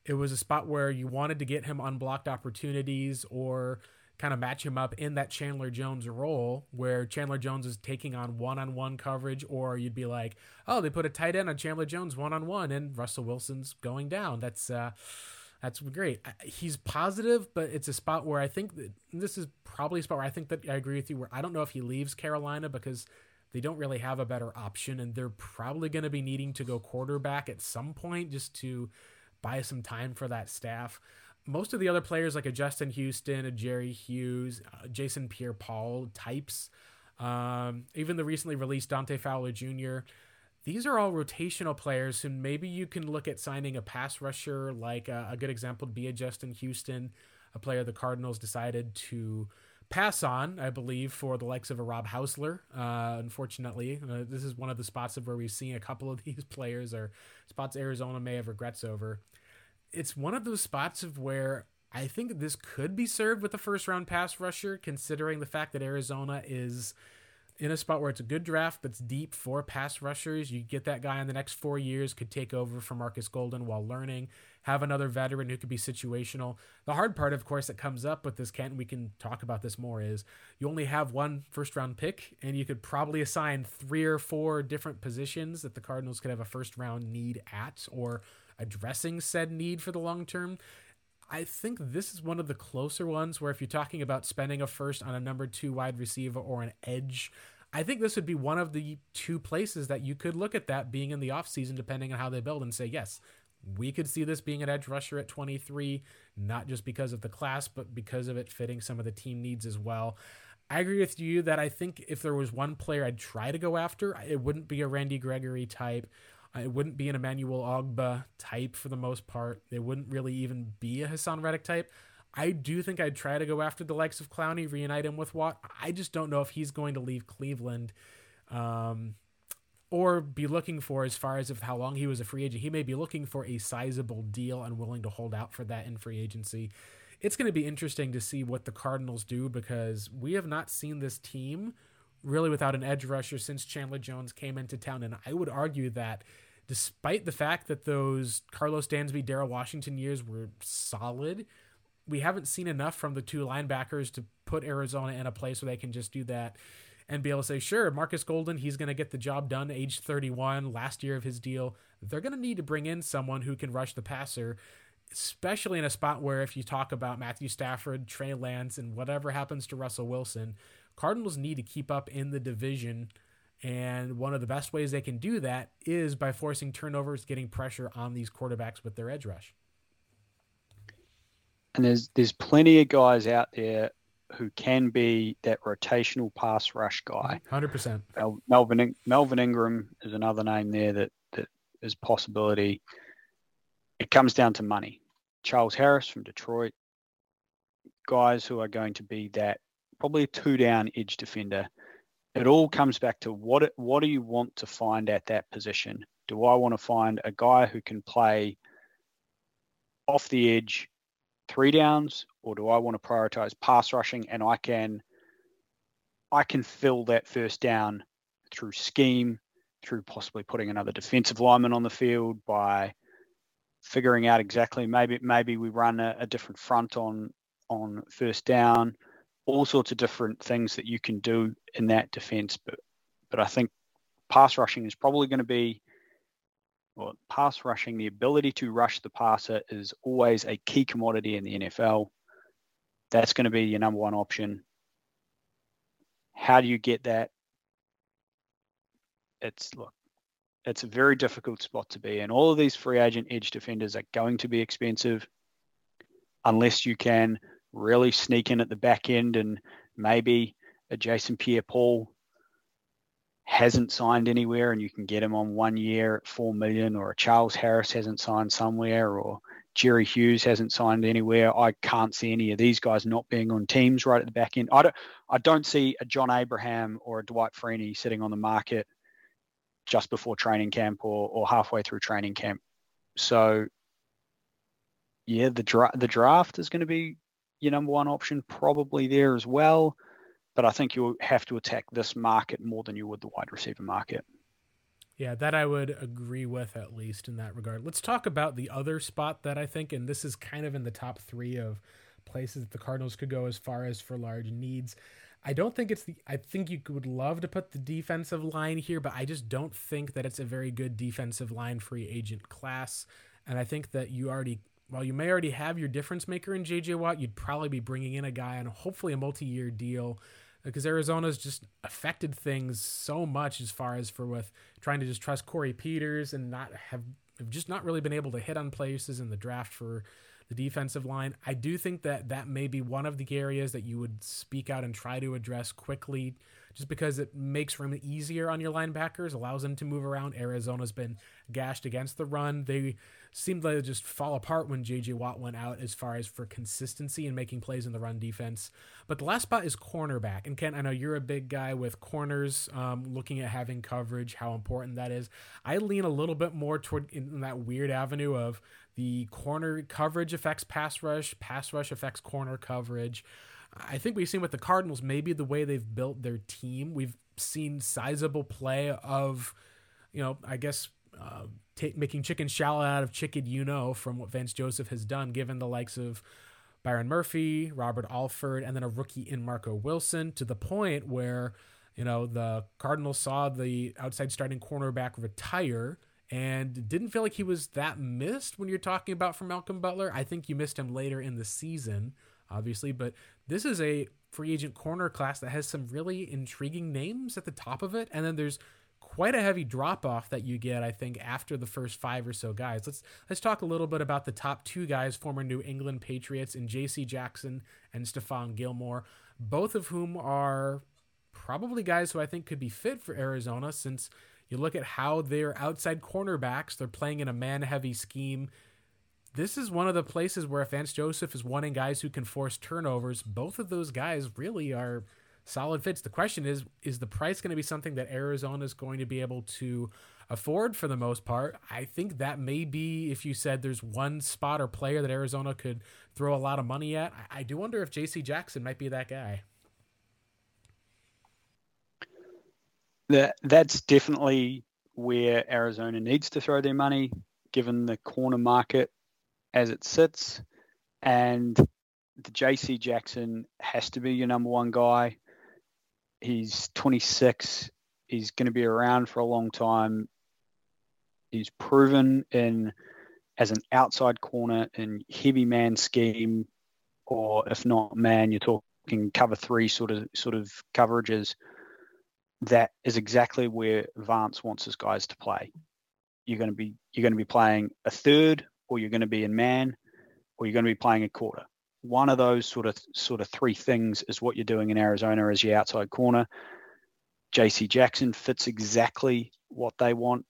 It was a spot where you wanted to get him unblocked opportunities or kind of match him up in that Chandler Jones role where Chandler Jones is taking on one on one coverage, or you'd be like, oh, they put a tight end on Chandler Jones one on one and Russell Wilson's going down. That's, uh, that's great. He's positive, but it's a spot where I think that this is probably a spot where I think that I agree with you. Where I don't know if he leaves Carolina because they don't really have a better option, and they're probably going to be needing to go quarterback at some point just to buy some time for that staff. Most of the other players, like a Justin Houston, a Jerry Hughes, uh, Jason Pierre-Paul types, um, even the recently released Dante Fowler Jr these are all rotational players who maybe you can look at signing a pass rusher like uh, a good example would be a justin houston a player the cardinals decided to pass on i believe for the likes of a rob hausler uh, unfortunately. Uh, this is one of the spots of where we've seen a couple of these players or spots arizona may have regrets over it's one of those spots of where i think this could be served with a first round pass rusher considering the fact that arizona is in a spot where it's a good draft that's deep for pass rushers. You get that guy in the next four years, could take over for Markus Golden while learning, have another veteran who could be situational. The hard part, of course, that comes up with this, Kent, we can talk about this more, is you only have one first round pick, and you could probably assign three or four different positions that the Cardinals could have a first round need at or addressing said need for the long term. I think this is one of the closer ones where if you're talking about spending a first on a number two wide receiver or an edge, I think this would be one of the two places that you could look at that being in the offseason, depending on how they build, and say, yes, we could see this being an edge rusher at 23, not just because of the class, but because of it fitting some of the team needs as well. I agree with you that I think if there was one player I'd try to go after, it wouldn't be a Randy Gregory type. It wouldn't be an Emmanuel Ogbah type for the most part. It wouldn't really even be a Haason Reddick type. I do think I'd try to go after the likes of Clowney, reunite him with Watt. I just don't know if he's going to leave Cleveland um, or be looking for, as far as of how long he was a free agent, he may be looking for a sizable deal and willing to hold out for that in free agency. It's going to be interesting to see what the Cardinals do because we have not seen this team really without an edge rusher since Chandler Jones came into town. And I would argue that despite the fact that those Karlos Dansby, Daryl Washington years were solid, we haven't seen enough from the two linebackers to put Arizona in a place where they can just do that and be able to say, sure, Markus Golden, he's going to get the job done, age 31, last year of his deal. They're going to need to bring in someone who can rush the passer, especially in a spot where if you talk about Matthew Stafford, Trey Lance, and whatever happens to Russell Wilson, Cardinals need to keep up in the division. And one of the best ways they can do that is by forcing turnovers, getting pressure on these quarterbacks with their edge rush. And there's there's plenty of guys out there who can be that rotational pass rush guy. Hundred percent. Melvin Melvin Ingram is another name there that that is possibility. It comes down to money. Charles Harris from Detroit, guys who are going to be that probably a two down edge defender. It all comes back to what what do you want to find at that position? Do I want to find a guy who can play off the edge, three downs, or do I want to prioritize pass rushing and I can I can fill that first down through scheme, through possibly putting another defensive lineman on the field by figuring out exactly maybe maybe we run a, a different front on on first down, all sorts of different things that you can do in that defense. But but I think pass rushing is probably going to be well, pass rushing, the ability to rush the passer is always a key commodity in the NFL. That's going to be your number one option. How do you get that? It's look, it's a very difficult spot to be in. All of these free agent edge defenders are going to be expensive unless you can really sneak in at the back end and maybe a Jason Pierre Paul hasn't signed anywhere and you can get him on one year at four million, or a Charles Harris hasn't signed somewhere, or Jerry Hughes hasn't signed anywhere. I can't see any of these guys not being on teams right at the back end. I don't I don't see a John Abraham or a Dwight Freeney sitting on the market just before training camp or, or halfway through training camp. So yeah, the dra- the draft is going to be your number one option probably there as well but I think you'll have to attack this market more than you would the wide receiver market. Yeah, that I would agree with at least in that regard. Let's talk about the other spot that I think, and this is kind of in the top three of places that the Cardinals could go as far as for large needs. I don't think it's the. I think you would love to put the defensive line here, but I just don't think that it's a very good defensive line free agent class. And I think that you already, while you may already have your difference maker in JJ Watt, you'd probably be bringing in a guy on hopefully a multi year deal uh, because Arizona's just affected things so much as far as for with trying to just trust Corey Peters and not have, have just not really been able to hit on places in the draft for the defensive line. I do think that that may be one of the areas that you would speak out and try to address quickly just because it makes room easier on your linebackers, allows them to move around. Arizona's been gashed against the run. They seemed to just fall apart when JJ Watt went out as far as for consistency and making plays in the run defense. But the last spot is cornerback. And Ken, I know you're a big guy with corners, um, looking at having coverage, how important that is. I lean a little bit more toward in that weird avenue of the corner coverage affects pass rush, pass rush affects corner coverage. I think we've seen with the Cardinals, maybe the way they've built their team, we've seen sizable play of, you know, I guess uh, t- making chicken shallot out of chicken, you know, from what Vance Joseph has done, given the likes of Byron Murphy, Robert Alford, and then a rookie in Marco Wilson, to the point where, you know, the Cardinals saw the outside starting cornerback retire and didn't feel like he was that missed when you're talking about from Malcolm Butler. I think you missed him later in the season obviously, but this is a free agent corner class that has some really intriguing names at the top of it, and then there's quite a heavy drop off that you get, I think, after the first five or so guys. Let's let's talk a little bit about the top two guys, former New England Patriots, and J.C. Jackson and Stephon Gilmore, both of whom are probably guys who I think could be fit for Arizona since you look at how they're outside cornerbacks, they're playing in a man heavy scheme this is one of the places where if Vance Joseph is wanting guys who can force turnovers, both of those guys really are solid fits. The question is, is the price going to be something that Arizona is going to be able to afford for the most part? I think that may be if you said there's one spot or player that Arizona could throw a lot of money at. I, I do wonder if J.C. Jackson might be that guy. That that's definitely where Arizona needs to throw their money, given the corner market as it sits, and the JC Jackson has to be your number one guy. He's 26. He's going to be around for a long time. He's proven in as an outside corner in heavy man scheme, or if not man, you're talking cover three sort of sort of coverages. That is exactly where Vance wants his guys to play. You're going to be you're going to be playing a third or you're going to be in man, or you're going to be playing a quarter. One of those sort of sort of three things is what you're doing in Arizona as your outside corner. JC Jackson fits exactly what they want.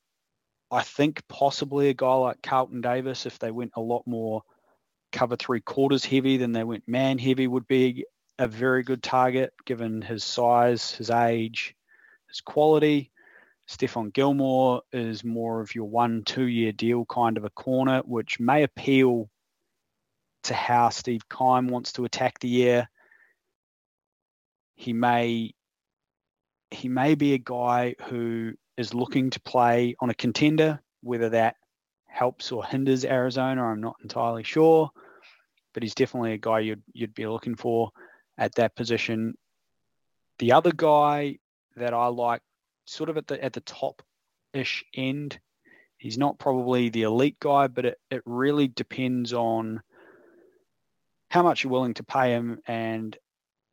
I think possibly a guy like Carlton Davis, if they went a lot more cover three quarters heavy than they went man heavy, would be a very good target given his size, his age, his quality. Stephon Gilmore is more of your one, two year deal kind of a corner, which may appeal to how Steve Keim wants to attack the year. He may he may be a guy who is looking to play on a contender, whether that helps or hinders Arizona, I'm not entirely sure. But he's definitely a guy you'd you'd be looking for at that position. The other guy that I like, sort of at the at the top ish end, he's not probably the elite guy, but it, it really depends on how much you're willing to pay him and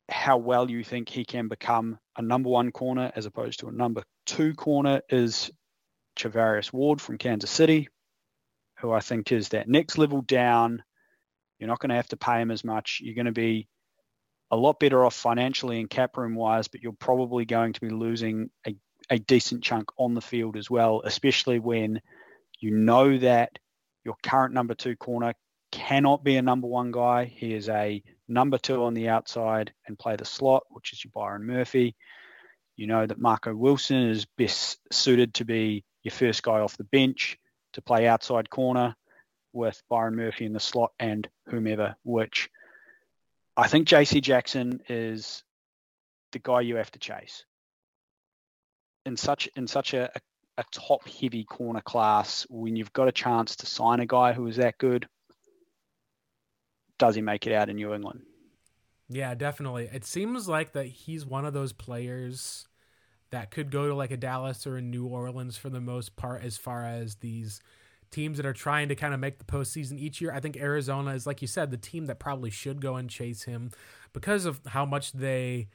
how well you think he can become a number one corner as opposed to a number two corner is Charvarius Ward from Kansas City, who I think is that next level down. You're not going to have to pay him as much. You're going to be a lot better off financially and cap room wise, but you're probably going to be losing a, a decent chunk on the field as well, especially when you know that your current number two corner cannot be a number one guy. He is a number two on the outside and play the slot, which is your Byron Murphy. You know that Marco Wilson is best suited to be your first guy off the bench to play outside corner with Byron Murphy in the slot and whomever, which I think JC Jackson is the guy you have to chase. In such in such a, a, a top heavy corner class, when you've got a chance to sign a guy who is that good, does he make it out in New England? Yeah, definitely. It seems like that he's one of those players that could go to like a Dallas or a New Orleans for the most part, as far as these teams that are trying to kind of make the postseason each year. I think Arizona is, like you said, the team that probably should go and chase him because of how much they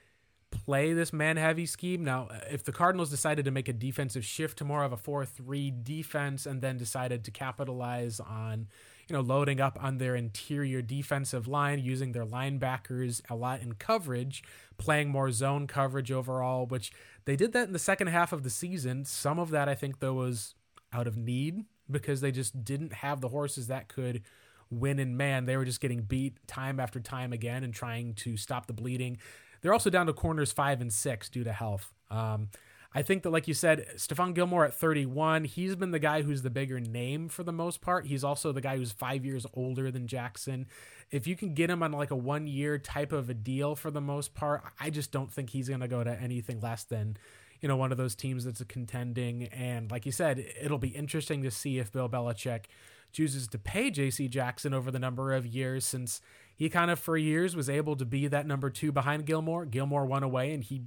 play this man heavy scheme. Now, if the Cardinals decided to make a defensive shift to more of a 4 3 defense and then decided to capitalize on you know, loading up on their interior defensive line, using their linebackers a lot in coverage, playing more zone coverage overall, which they did that in the second half of the season. Some of that, I think, though, was out of need because they just didn't have the horses that could win in man. They were just getting beat time after time again and trying to stop the bleeding. They're also down to corners five and six due to health. Um, I think that, like you said, Stephon Gilmore at 31, he's been the guy who's the bigger name for the most part. He's also the guy who's five years older than Jackson. If you can get him on like a one year type of a deal for the most part, I just don't think he's going to go to anything less than, you know, one of those teams that's contending. And like you said, it'll be interesting to see if Bill Belichick chooses to pay JC Jackson over the number of years since he kind of for years was able to be that number two behind Gilmore. Gilmore went away and he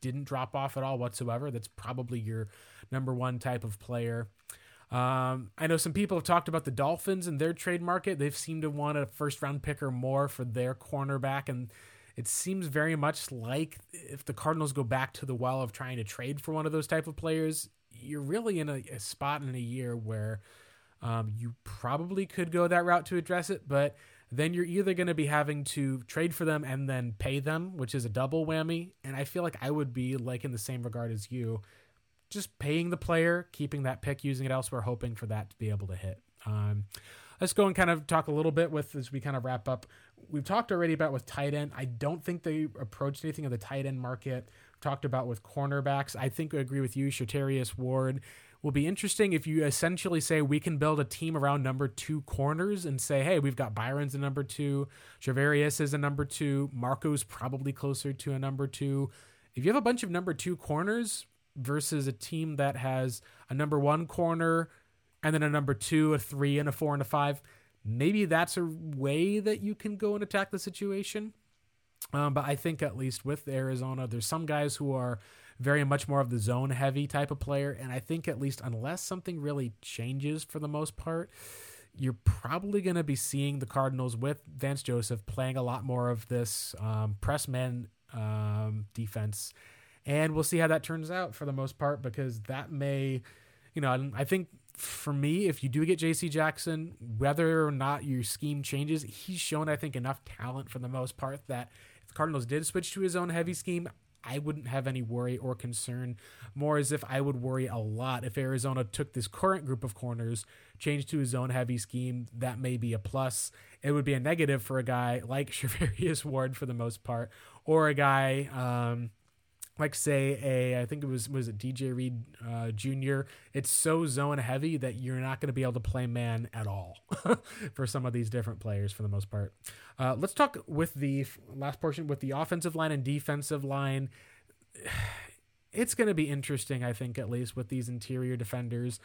didn't drop off at all whatsoever. That's probably your number one type of player. Um, I know some people have talked about the Dolphins and their trade market. They've seemed to want a first round picker more for their cornerback. And it seems very much like if the Cardinals go back to the well of trying to trade for one of those type of players, you're really in a, a spot in a year where um, you probably could go that route to address it. But then you're either going to be having to trade for them and then pay them, which is a double whammy. And I feel like I would be like in the same regard as you, just paying the player, keeping that pick, using it elsewhere, hoping for that to be able to hit. Um, let's go and kind of talk a little bit with as we kind of wrap up. We've talked already about with tight end. I don't think they approached anything of the tight end market. talked about with cornerbacks. I think I agree with you, Charvarius Ward will be interesting if you essentially say we can build a team around number two corners and say, hey, we've got Byron's a number two, Charvarius is a number two, Marco's probably closer to a number two. If you have a bunch of number two corners versus a team that has a number one corner and then a number two, a three, and a four and a five, maybe that's a way that you can go and attack the situation. Um, but I think at least with Arizona, there's some guys who are very much more of the zone heavy type of player. And I think at least unless something really changes for the most part, you're probably going to be seeing the Cardinals with Vance Joseph playing a lot more of this um, press man um, defense. And we'll see how that turns out for the most part because that may, you know, I think for me, if you do get JC Jackson, whether or not your scheme changes, he's shown, I think, enough talent for the most part that if the Cardinals did switch to his own heavy scheme, I wouldn't have any worry or concern. More as if I would worry a lot if Arizona took this current group of corners, changed to a zone heavy scheme. That may be a plus. It would be a negative for a guy like Charvarius Ward for the most part, or a guy um, like say a I think it was was it DJ Reed uh, Jr. It's so zone heavy that you're not going to be able to play man at all for some of these different players for the most part. Uh, let's talk with the last portion with the offensive line and defensive line. it's going to be interesting, I think, at least with these interior defenders.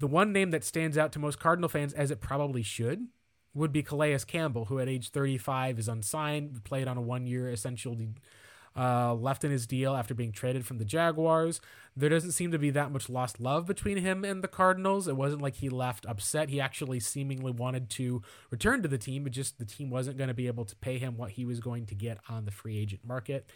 The one name that stands out to most Cardinal fans, as it probably should, would be Calais Campbell, who at age 35 is unsigned, played on a one year essentially uh, left in his deal after being traded from the Jaguars. There doesn't seem to be that much lost love between him and the Cardinals. It wasn't like he left upset. He actually seemingly wanted to return to the team, but just the team wasn't going to be able to pay him what he was going to get on the free agent market.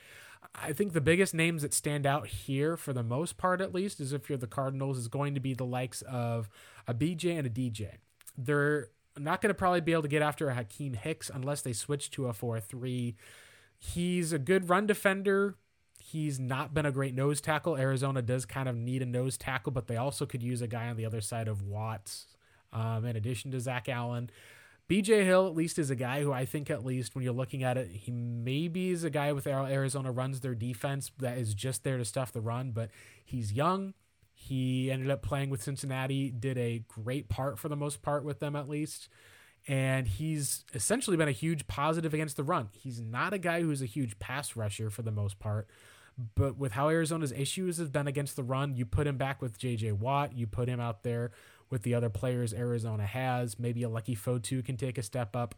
I think the biggest names that stand out here, for the most part at least, is if you're the Cardinals, is going to be the likes of a BJ and a DJ. They're not going to probably be able to get after a Akiem Hicks unless they switch to a 4 3 He's a good run defender. He's not been a great nose tackle. Arizona does kind of need a nose tackle, but they also could use a guy on the other side of Watts, um, in addition to Zach Allen. BJ Hill, at least, is a guy who I think, at least when you're looking at it, he maybe is a guy with Arizona runs their defense that is just there to stuff the run, but he's young. He ended up playing with Cincinnati, did a great part for the most part with them, at least and he's essentially been a huge positive against the run. He's not a guy who's a huge pass rusher for the most part, but with how Arizona's issues have been against the run, you put him back with JJ Watt, you put him out there with the other players Arizona has. Maybe a Leki Fotu can take a step up.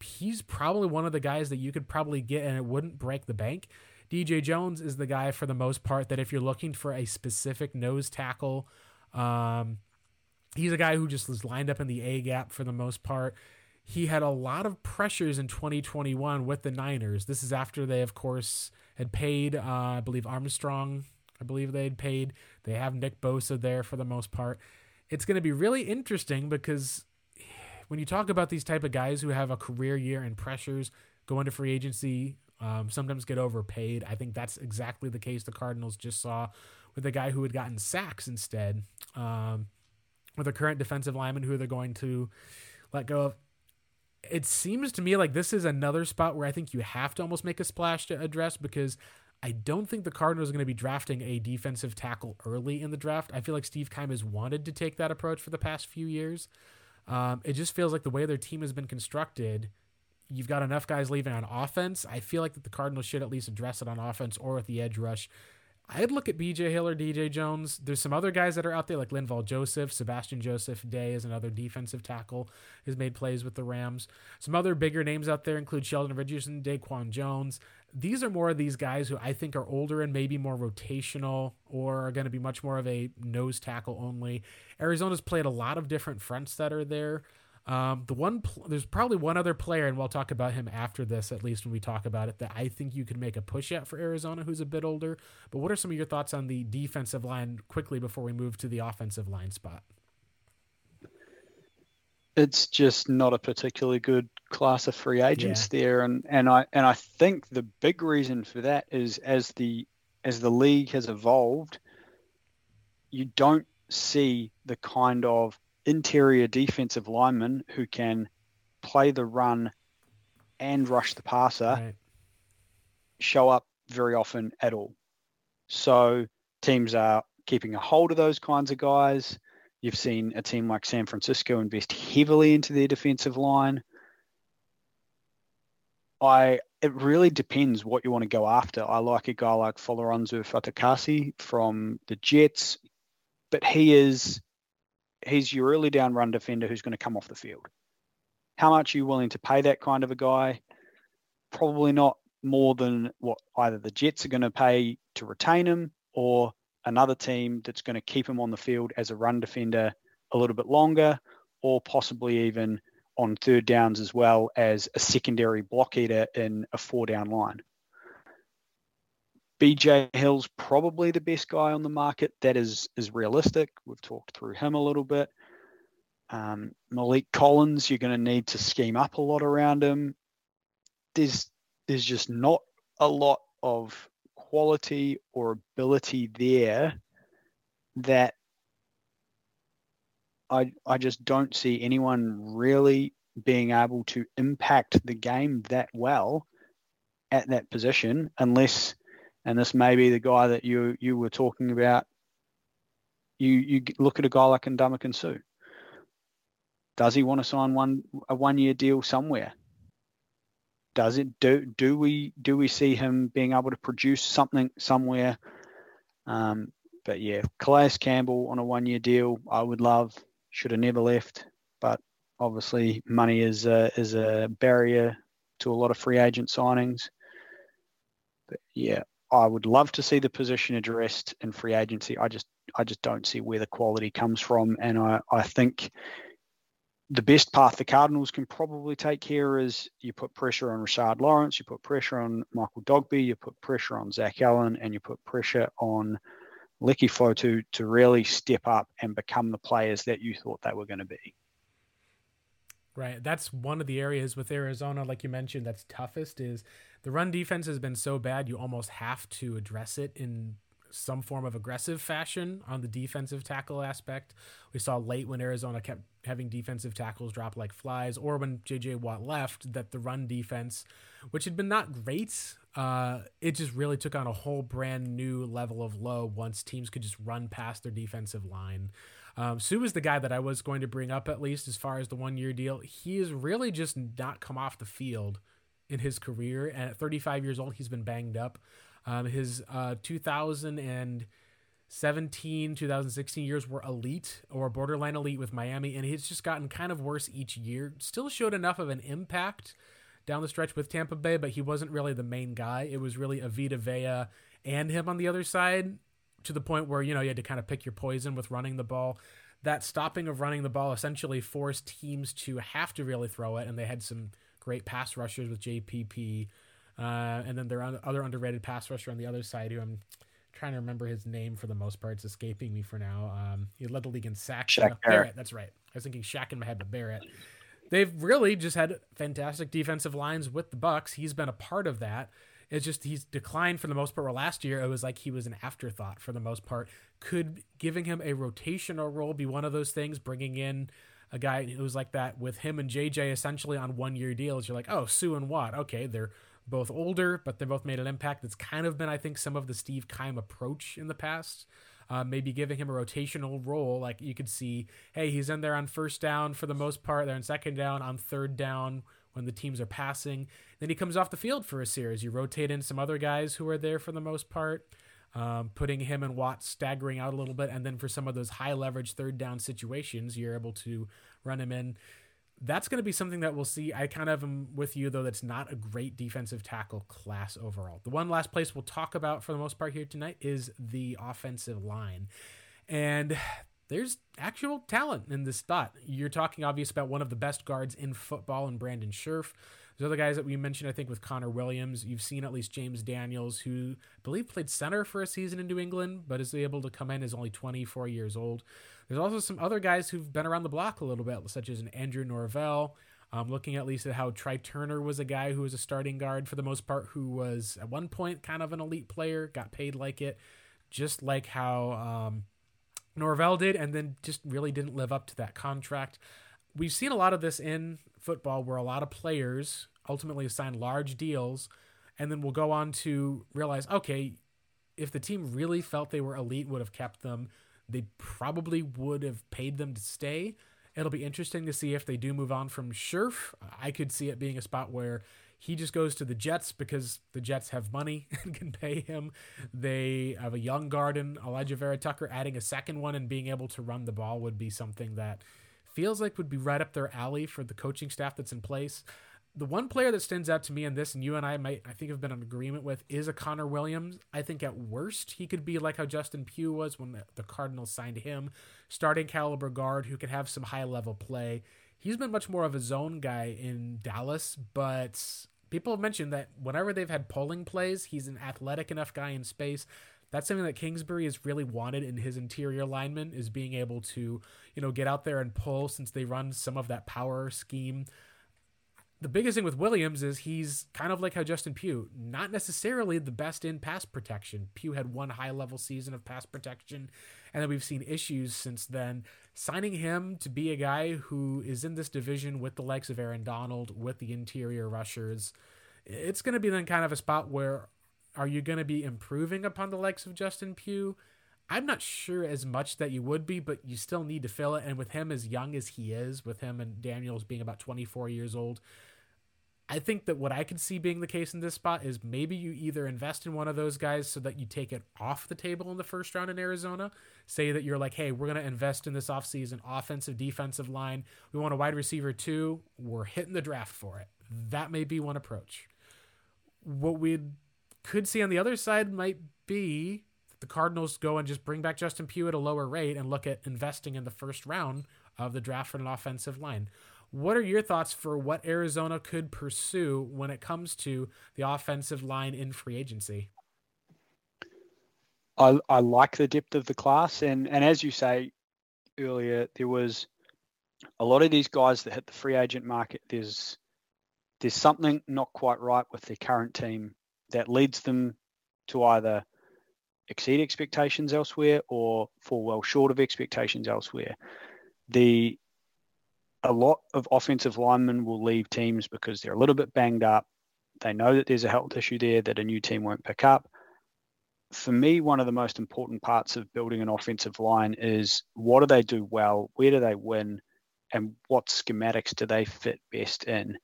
He's probably one of the guys that you could probably get and it wouldn't break the bank. DJ Jones is the guy for the most part that if you're looking for a specific nose tackle, um, He's a guy who just was lined up in the A gap for the most part. He had a lot of pressures in 2021 with the Niners. This is after they, of course, had paid, uh, I believe, Armstead. I believe they had paid. They have Nick Bosa there for the most part. It's going to be really interesting because when you talk about these type of guys who have a career year and pressures, go into free agency, um, sometimes get overpaid. I think that's exactly the case the Cardinals just saw with a guy who had gotten sacks instead. Um, with a current defensive lineman who they're going to let go of. It seems to me like this is another spot where I think you have to almost make a splash to address because I don't think the Cardinals are going to be drafting a defensive tackle early in the draft. I feel like Steve Keim has wanted to take that approach for the past few years. Um, it just feels like the way their team has been constructed, you've got enough guys leaving on offense. I feel like that the Cardinals should at least address it on offense or with the edge rush I'd look at BJ Hill or DJ Jones. There's some other guys that are out there like Linval Joseph, Sebastian Joseph Day is another defensive tackle, has made plays with the Rams. Some other bigger names out there include Sheldon Richardson, Daquan Jones. These are more of these guys who I think are older and maybe more rotational or are going to be much more of a nose tackle only. Arizona's played a lot of different fronts that are there. Um, the one pl- there's probably one other player, and we'll talk about him after this, at least when we talk about it, that I think you could make a push at for Arizona, who's a bit older. But what are some of your thoughts on the defensive line quickly before we move to the offensive line spot? It's just not a particularly good class of free agents yeah. there, and and I and I think the big reason for that is as the as the league has evolved, you don't see the kind of interior defensive lineman who can play the run and rush the passer right. show up very often at all. So teams are keeping a hold of those kinds of guys. You've seen a team like San Francisco invest heavily into their defensive line. I it really depends what you want to go after. I like a guy like Folorunso Fatukasi from the Jets, but he is he's your early down run defender who's going to come off the field. How much are you willing to pay that kind of a guy? Probably not more than what either the Jets are going to pay to retain him or another team that's going to keep him on the field as a run defender a little bit longer or possibly even on third downs as well as a secondary block eater in a four down line. BJ Hill's probably the best guy on the market. That is is realistic. We've talked through him a little bit. Um, Maliek Collins, you're going to need to scheme up a lot around him. There's there's just not a lot of quality or ability there that I I just don't see anyone really being able to impact the game that well at that position unless and this may be the guy that you you were talking about. You you look at a guy like Ndamukong Suh. Does he want to sign one a one year deal somewhere? Does it do do we do we see him being able to produce something somewhere? Um, but yeah, Calais Campbell on a one-year deal, I would love. Should have never left, but obviously money is a, is a barrier to a lot of free agent signings. But yeah, I would love to see the position addressed in free agency. I just I just don't see where the quality comes from, and I I think the best path the Cardinals can probably take here is you put pressure on Rashard Lawrence, you put pressure on Michael Dogbe, you put pressure on Zach Allen, and you put pressure on Leki Fotu to really step up and become the players that you thought they were going to be. Right. That's one of the areas with Arizona, like you mentioned, that's toughest is the run defense has been so bad you almost have to address it in some form of aggressive fashion on the defensive tackle aspect. We saw late when Arizona kept having defensive tackles drop like flies, or when JJ Watt left, that the run defense, which had been not great, uh, it just really took on a whole brand new level of low once teams could just run past their defensive line. Um, Suh is the guy that I was going to bring up at least as far as the one year deal. He has really just not come off the field in his career. And at 35 years old, he's been banged up. Um, his uh, 2017, 2016 years were elite or borderline elite with Miami, and he's just gotten kind of worse each year. Still showed enough of an impact down the stretch with Tampa Bay, but he wasn't really the main guy. It was really a Vita Vea and him on the other side to the point where, you know, you had to kind of pick your poison with running the ball. That stopping of running the ball essentially forced teams to have to really throw it, and they had some great pass rushers with JPP uh, and then their other underrated pass rusher on the other side, who I'm trying to remember his name for the most part. It's escaping me for now. Um, he led the league in sacks. Shaq Barrett. Barrett. That's right. I was thinking Shaq in my head, but Barrett. They've really just had fantastic defensive lines with the Bucs. He's been a part of that. It's just he's declined for the most part. Where last year it was like he was an afterthought for the most part. Could giving him a rotational role be one of those things? Bringing in a guy who was like that with him and JJ essentially on one year deals. You're like, oh, Suh and Watt. Okay, they're both older, but they both made an impact. That's kind of been, I think, some of the Steve Keim approach in the past. Uh, maybe giving him a rotational role. Like you could see, hey, he's in there on first down for the most part. They're in second down, on third down when the teams are passing. Then he comes off the field for a series. You rotate in some other guys who are there for the most part, um, putting him and Watts staggering out a little bit. And then for some of those high leverage third down situations, you're able to run him in that's going to be something that we'll see. I kind of am with you, though, that's not a great defensive tackle class overall. The one last place we'll talk about for the most part here tonight is the offensive line. And there's actual talent in this spot. You're talking, obviously, about one of the best guards in football and Brandon Scherff. There's other guys that we mentioned, I think, with Connor Williams. You've seen at least James Daniels, who I believe played center for a season in New England, but is able to come in as only 24 years old. There's also some other guys who've been around the block a little bit, such as an Andrew Norwell. Um, looking at least at how Trai Turner was a guy who was a starting guard for the most part, who was at one point kind of an elite player, got paid like it, just like how um, Norwell did, and then just really didn't live up to that contract. We've seen a lot of this in football where a lot of players ultimately sign large deals and then will go on to realize, okay, if the team really felt they were elite, would have kept them they probably would have paid them to stay. It'll be interesting to see if they do move on from Scherff. I could see it being a spot where he just goes to the Jets because the Jets have money and can pay him. They have a young garden, Alijah Vera-Tucker. Adding a second one and being able to run the ball would be something that feels like would be right up their alley for the coaching staff that's in place the one player that stands out to me in this, and you and I might, I think, have been in agreement with, is a Connor Williams. I think at worst he could be like how Justin Pugh was when the, Cardinals signed him, starting caliber guard who could have some high level play. He's been much more of a zone guy in Dallas, but people have mentioned that whenever they've had pulling plays, he's an athletic enough guy in space. That's something that Kingsbury has really wanted in his interior lineman is being able to, you know, get out there and pull since they run some of that power scheme the biggest thing with Williams is he's kind of like how Justin Pugh, not necessarily the best in pass protection. Pugh had one high level season of pass protection, and then we've seen issues since then. Signing him to be a guy who is in this division with the likes of Aaron Donald, with the interior rushers, it's going to be then kind of a spot where are you going to be improving upon the likes of Justin Pugh? I'm not sure as much that you would be, but you still need to fill it. And with him as young as he is, with him and Daniels being about 24 years old, I think that what I could see being the case in this spot is maybe you either invest in one of those guys so that you take it off the table in the first round in Arizona. Say that you're like, hey, we're going to invest in this offseason offensive, defensive line. We want a wide receiver too. We're hitting the draft for it. That may be one approach. What we could see on the other side might be the Cardinals go and just bring back Justin Pugh at a lower rate and look at investing in the first round of the draft for an offensive line. What are your thoughts for what Arizona could pursue when it comes to the offensive line in free agency? I, I like the depth of the class, and and as you say earlier, there was a lot of these guys that hit the free agent market. There's there's something not quite right with their current team that leads them to either exceed expectations elsewhere or fall well short of expectations elsewhere. The a lot of offensive linemen will leave teams because they're a little bit banged up. They know that there's a health issue there that a new team won't pick up. For me, one of the most important parts of building an offensive line is what do they do well? Where do they win? And what schematics do they fit best in?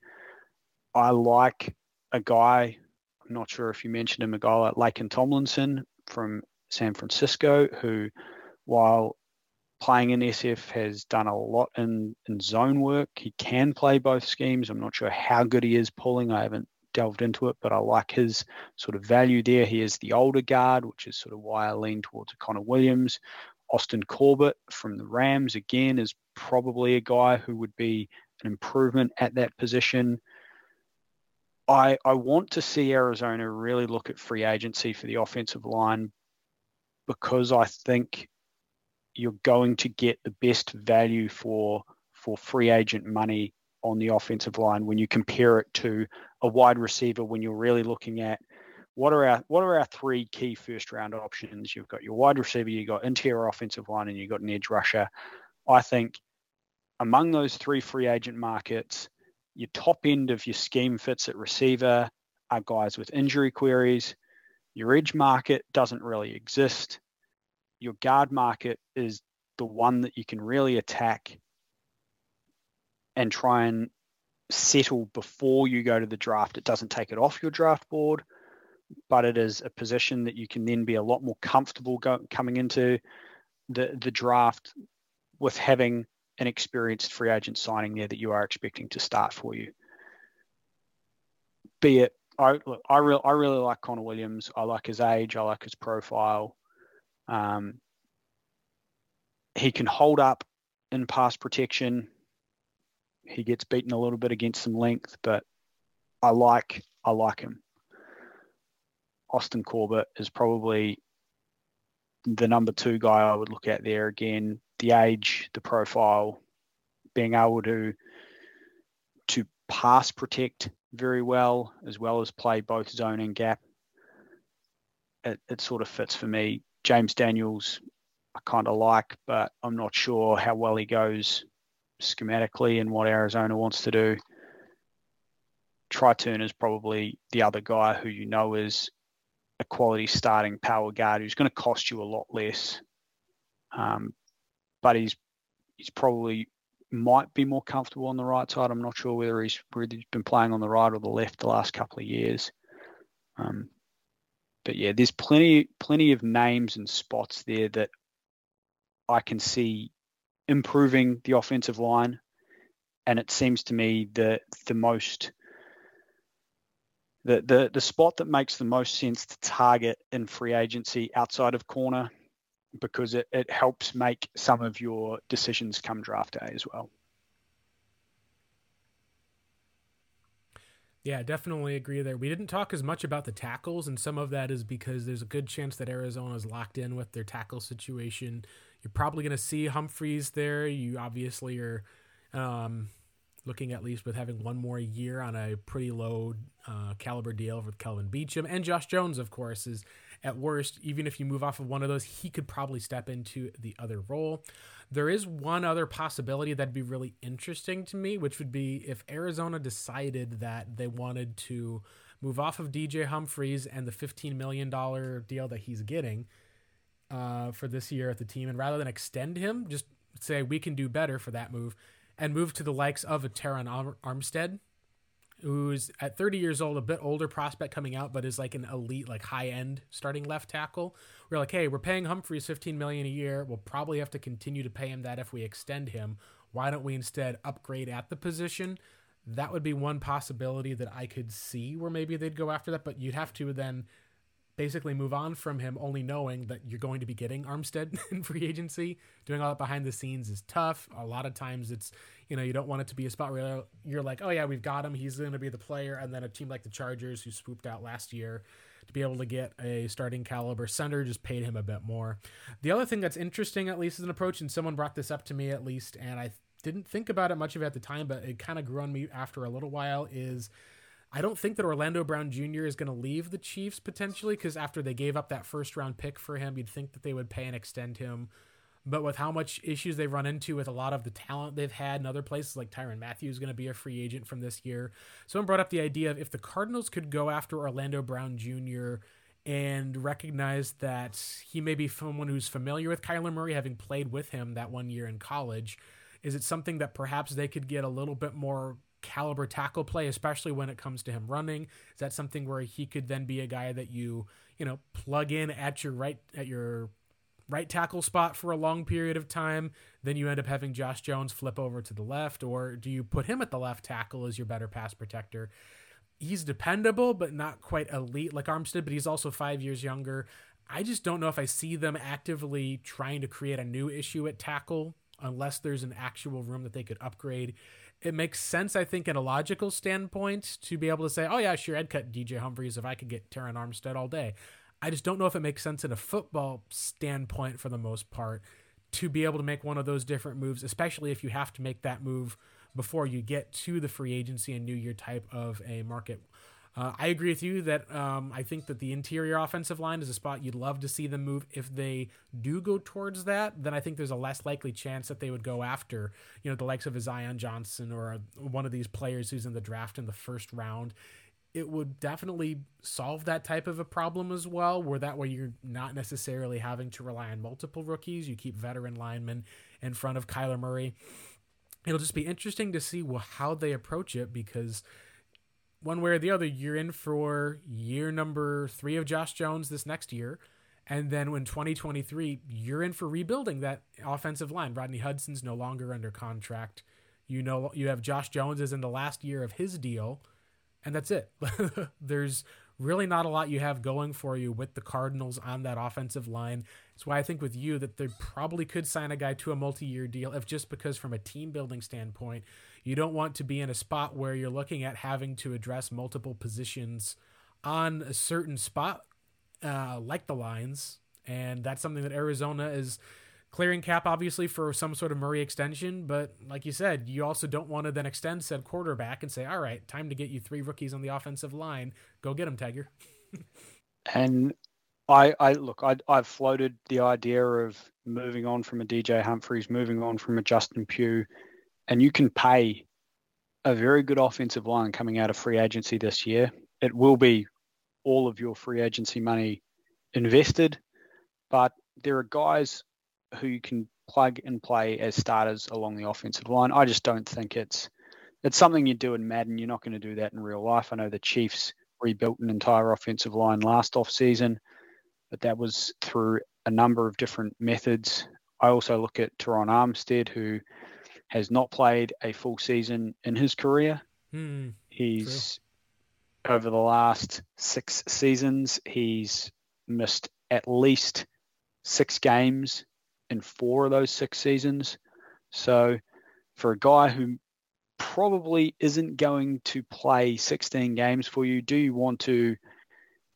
I like a guy, I'm not sure if you mentioned him, a guy like Laken Tomlinson from San Francisco, who, while playing in SF has done a lot in, in zone work. He can play both schemes. I'm not sure how good he is pulling. I haven't delved into it, but I like his sort of value there. He is the older guard, which is sort of why I lean towards Connor Williams. Austin Corbett from the Rams, again, is probably a guy who would be an improvement at that position. I, I want to see Arizona really look at free agency for the offensive line because I think you're going to get the best value for for free agent money on the offensive line when you compare it to a wide receiver when you're really looking at what are our what are our three key first round options? You've got your wide receiver you've got interior offensive line and you've got an edge rusher. I think among those three free agent markets your top end of your scheme fits at receiver are guys with injury queries your edge market doesn't really exist your guard market is the one that you can really attack and try and settle before you go to the draft. It doesn't take it off your draft board, but it is a position that you can then be a lot more comfortable go, coming into the the draft with having an experienced free agent signing there that you are expecting to start for you. Be it I look, I really I really like Connor Williams. I like his age. I like his profile. Um, he can hold up in pass protection. He gets beaten a little bit against some length, but I like I like him. Austin Corbett is probably the number two guy I would look at there again. The age, the profile, being able to to pass protect very well as well as play both zone and gap. It, it sort of fits for me. James Daniels, I kind of like, but I'm not sure how well he goes schematically and what Arizona wants to do. Turner is probably the other guy who you know is a quality starting power guard who's going to cost you a lot less. Um, but he's he's probably might be more comfortable on the right side. I'm not sure whether he's he's been playing on the right or the left the last couple of years. Um, but yeah, there's plenty plenty of names and spots there that I can see improving the offensive line, and it seems to me the the most the the the spot that makes the most sense to target in free agency outside of corner because it, it helps make some of your decisions come draft day as well. Yeah, definitely agree there. We didn't talk as much about the tackles, and some of that is because there's a good chance that Arizona is locked in with their tackle situation. You're probably going to see Humphries there. You obviously are um, looking at least with having one more year on a pretty low uh, caliber deal with Kelvin Beachum. And Josh Jones, of course, is at worst, even if you move off of one of those, he could probably step into the other role. There is one other possibility that'd be really interesting to me, which would be if Arizona decided that they wanted to move off of DJ Humphries and the $15 million deal that he's getting uh, for this year at the team, and rather than extend him, just say we can do better for that move and move to the likes of a Terron Armstead, who's at 30 years old, a bit older prospect coming out, but is like an elite, like high end starting left tackle. We're like, hey, we're paying Humphries 15 million a year. We'll probably have to continue to pay him that if we extend him. Why don't we instead upgrade at the position? That would be one possibility that I could see where maybe they'd go after that, but you'd have to then basically move on from him only knowing that you're going to be getting Armstead in free agency. Doing all that behind the scenes is tough. A lot of times it's, you know, you don't want it to be a spot where you're like, oh yeah, we've got him. He's going to be the player. And then a team like the Chargers, who swooped out last year to be able to get a starting caliber center, just paid him a bit more. The other thing that's interesting, at least, is an approach, and someone brought this up to me at least, and I didn't think about it much of it at the time, but it kind of grew on me after a little while, is – I don't think that Orlando Brown Jr. is going to leave the Chiefs potentially because after they gave up that first round pick for him, you'd think that they would pay and extend him. But with how much issues they've run into with a lot of the talent they've had in other places, like Tyrann Mathieu is going to be a free agent from this year. Someone brought up the idea of if the Cardinals could go after Orlando Brown Jr. and recognize that he may be someone who's familiar with Kyler Murray, having played with him that one year in college, is it something that perhaps they could get a little bit more caliber tackle play, especially when it comes to him running? Is that something where he could then be a guy that you, you know, plug in at your right at your right tackle spot for a long period of time, then you end up having Josh Jones flip over to the left, or do you put him at the left tackle as your better pass protector? He's dependable, but not quite elite like Armstead, but he's also five years younger. I just don't know if I see them actively trying to create a new issue at tackle unless there's an actual room that they could upgrade it makes sense, I think, in a logical standpoint to be able to say, oh, yeah, sure, I'd cut DJ Humphries if I could get Terron Armstead all day. I just don't know if it makes sense in a football standpoint for the most part to be able to make one of those different moves, especially if you have to make that move before you get to the free agency and new year type of a market uh, I agree with you that um, I think that the interior offensive line is a spot you'd love to see them move. If they do go towards that, then I think there's a less likely chance that they would go after, you know, the likes of a Zion Johnson or a, one of these players who's in the draft in the first round. It would definitely solve that type of a problem as well, where that way you're not necessarily having to rely on multiple rookies. You keep veteran linemen in front of Kyler Murray. It'll just be interesting to see well, how they approach it because – one way or the other, you're in for year number three of Josh Jones this next year. And then when 2023, you're in for rebuilding that offensive line. Rodney Hudson's no longer under contract. You know, you have Josh Jones is in the last year of his deal, and that's it. There's really not a lot you have going for you with the Cardinals on that offensive line. That's why I think with you that they probably could sign a guy to a multi-year deal if just because from a team building standpoint, you don't want to be in a spot where you're looking at having to address multiple positions on a certain spot, uh, like the lines. And that's something that Arizona is clearing cap, obviously, for some sort of Murray extension. But like you said, you also don't want to then extend said quarterback and say, all right, time to get you three rookies on the offensive line. Go get them, Tiger. and I, I look, I, I've floated the idea of moving on from a DJ Humphries, moving on from a Justin Pugh and you can pay a very good offensive line coming out of free agency this year. It will be all of your free agency money invested, but there are guys who you can plug and play as starters along the offensive line. I just don't think it's it's something you do in Madden. You're not going to do that in real life. I know the Chiefs rebuilt an entire offensive line last off season, but that was through a number of different methods. I also look at Terron Armstead, who has not played a full season in his career. Hmm, he's true. over the last six seasons, he's missed at least six games in four of those six seasons. So, for a guy who probably isn't going to play 16 games for you, do you want to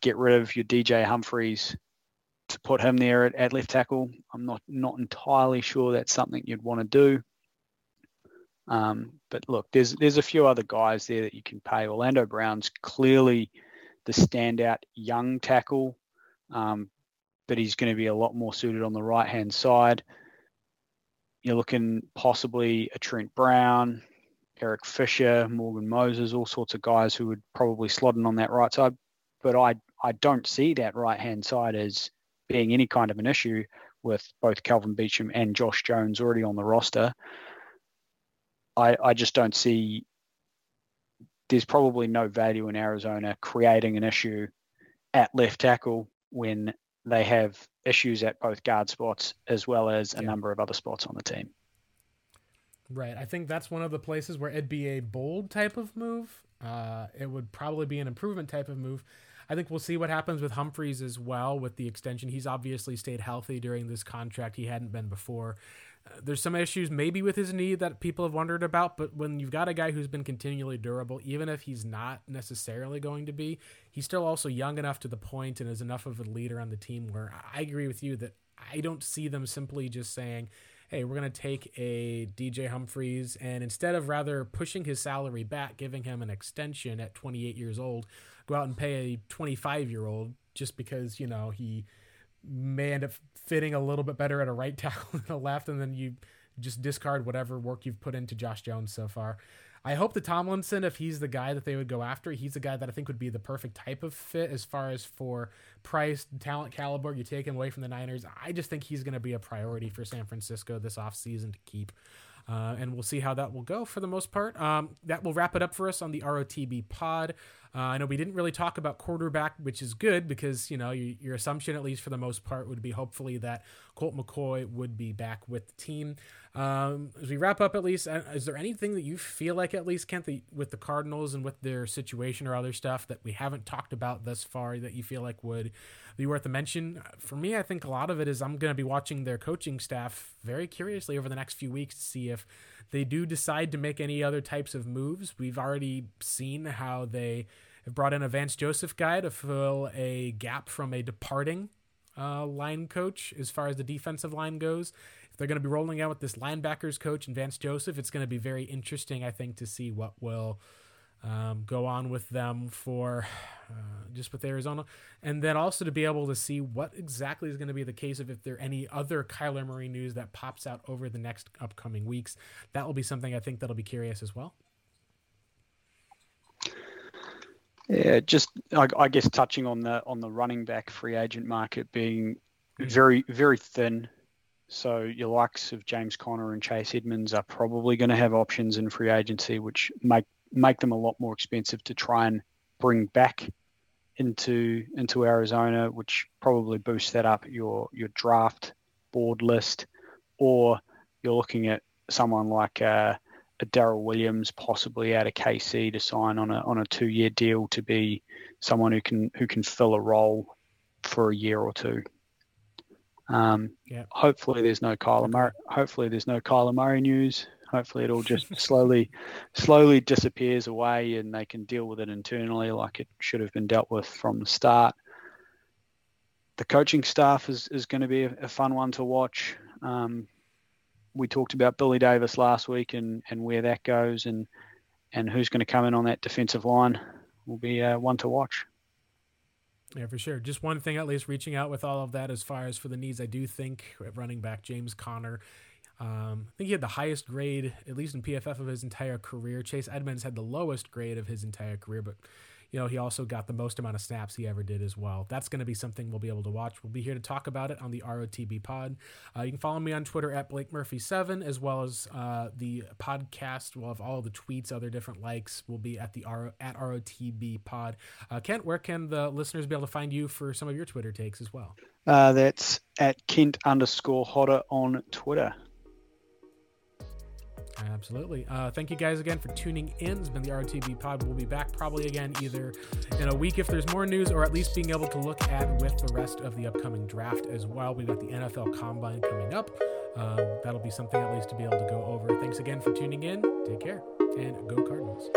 get rid of your DJ Humphries to put him there at, at left tackle? I'm not not entirely sure that's something you'd want to do. Um, but look, there's there's a few other guys there that you can pay. Orlando Brown's clearly the standout young tackle, um, but he's going to be a lot more suited on the right hand side. You're looking possibly a Trent Brown, Eric Fisher, Morgan Moses, all sorts of guys who would probably slot in on that right side. But I I don't see that right hand side as being any kind of an issue with both Kelvin Beachum and Josh Jones already on the roster. I, I just don't see there's probably no value in Arizona creating an issue at left tackle when they have issues at both guard spots as well as a yeah. number of other spots on the team. Right. I think that's one of the places where it'd be a bold type of move. Uh, it would probably be an improvement type of move. I think we'll see what happens with Humphries as well with the extension. He's obviously stayed healthy during this contract. He hadn't been before. There's some issues maybe with his knee that people have wondered about, but when you've got a guy who's been continually durable, even if he's not necessarily going to be, he's still also young enough to the point and is enough of a leader on the team where I agree with you that I don't see them simply just saying, hey, we're going to take a DJ Humphries and instead of rather pushing his salary back, giving him an extension at 28 years old, go out and pay a 25 year old just because, you know, he may end up fitting a little bit better at a right tackle than a left, and then you just discard whatever work you've put into Josh Jones so far. I hope that Tomlinson, if he's the guy that they would go after, he's the guy that I think would be the perfect type of fit as far as for price, talent caliber. You take him away from the Niners. I just think he's going to be a priority for San Francisco this offseason to keep. Uh, and we'll see how that will go for the most part. Um, that will wrap it up for us on the ROTB pod. Uh, I know we didn't really talk about quarterback, which is good because you know your, your, assumption, at least for the most part, would be hopefully that Colt McCoy would be back with the team. Um, as we wrap up, at least, uh, is there anything that you feel like, at least, Kent, the, with the Cardinals and with their situation or other stuff that we haven't talked about thus far that you feel like would be worth a mention? For me, I think a lot of it is I'm going to be watching their coaching staff very curiously over the next few weeks to see if they do decide to make any other types of moves. We've already seen how they have brought in a Vance Joseph guy to fill a gap from a departing uh, line coach as far as the defensive line goes. If they're going to be rolling out with this linebackers coach and Vance Joseph, it's going to be very interesting, I think, to see what will um, go on with them for uh, just with Arizona, and then also to be able to see what exactly is going to be the case of if there are any other Kyler Murray news that pops out over the next upcoming weeks. That will be something I think that'll be curious as well. Yeah, just I, I guess touching on the on the running back free agent market being very very thin. So your likes of James Conner and Chase Edmonds are probably going to have options in free agency, which make make them a lot more expensive to try and bring back into into Arizona, which probably boosts that up your your draft board list, or you're looking at someone like uh, a Darrel Williams possibly out of KC to sign on a on a two year deal to be someone who can who can fill a role for a year or two. Um, yeah. Hopefully, there's no Kyler Murray. Hopefully, there's no Kyler Murray news. Hopefully, it all just slowly, slowly disappears away, and they can deal with it internally like it should have been dealt with from the start. The coaching staff is, is going to be a, fun one to watch. Um, we talked about Billy Davis last week and, and where that goes, and and who's going to come in on that defensive line will be uh, one to watch. Yeah, for sure. Just one thing, at least, reaching out with all of that as far as for the needs. I do think running back James Conner um, I think he had the highest grade, at least in PFF, of his entire career. Chase Edmonds had the lowest grade of his entire career, but you know he also got the most amount of snaps he ever did as well. That's going to be something we'll be able to watch. We'll be here to talk about it on the ROTB Pod. Uh, you can follow me on Twitter at Blake Murphy Seven, as well as uh, the podcast. We'll have all the tweets, other different likes. will be at the R- at ROTB Pod. Uh, Kent, where can the listeners be able to find you for some of your Twitter takes as well? Uh, that's at Kent underscore Hodder on Twitter. Absolutely. Uh, thank you guys again for tuning in. It's been the RTB Pod. We'll be back probably again either in a week if there's more news, or at least being able to look at with the rest of the upcoming draft as well. We've got the NFL Combine coming up. Um, that'll be something at least to be able to go over. Thanks again for tuning in. Take care and go Cardinals.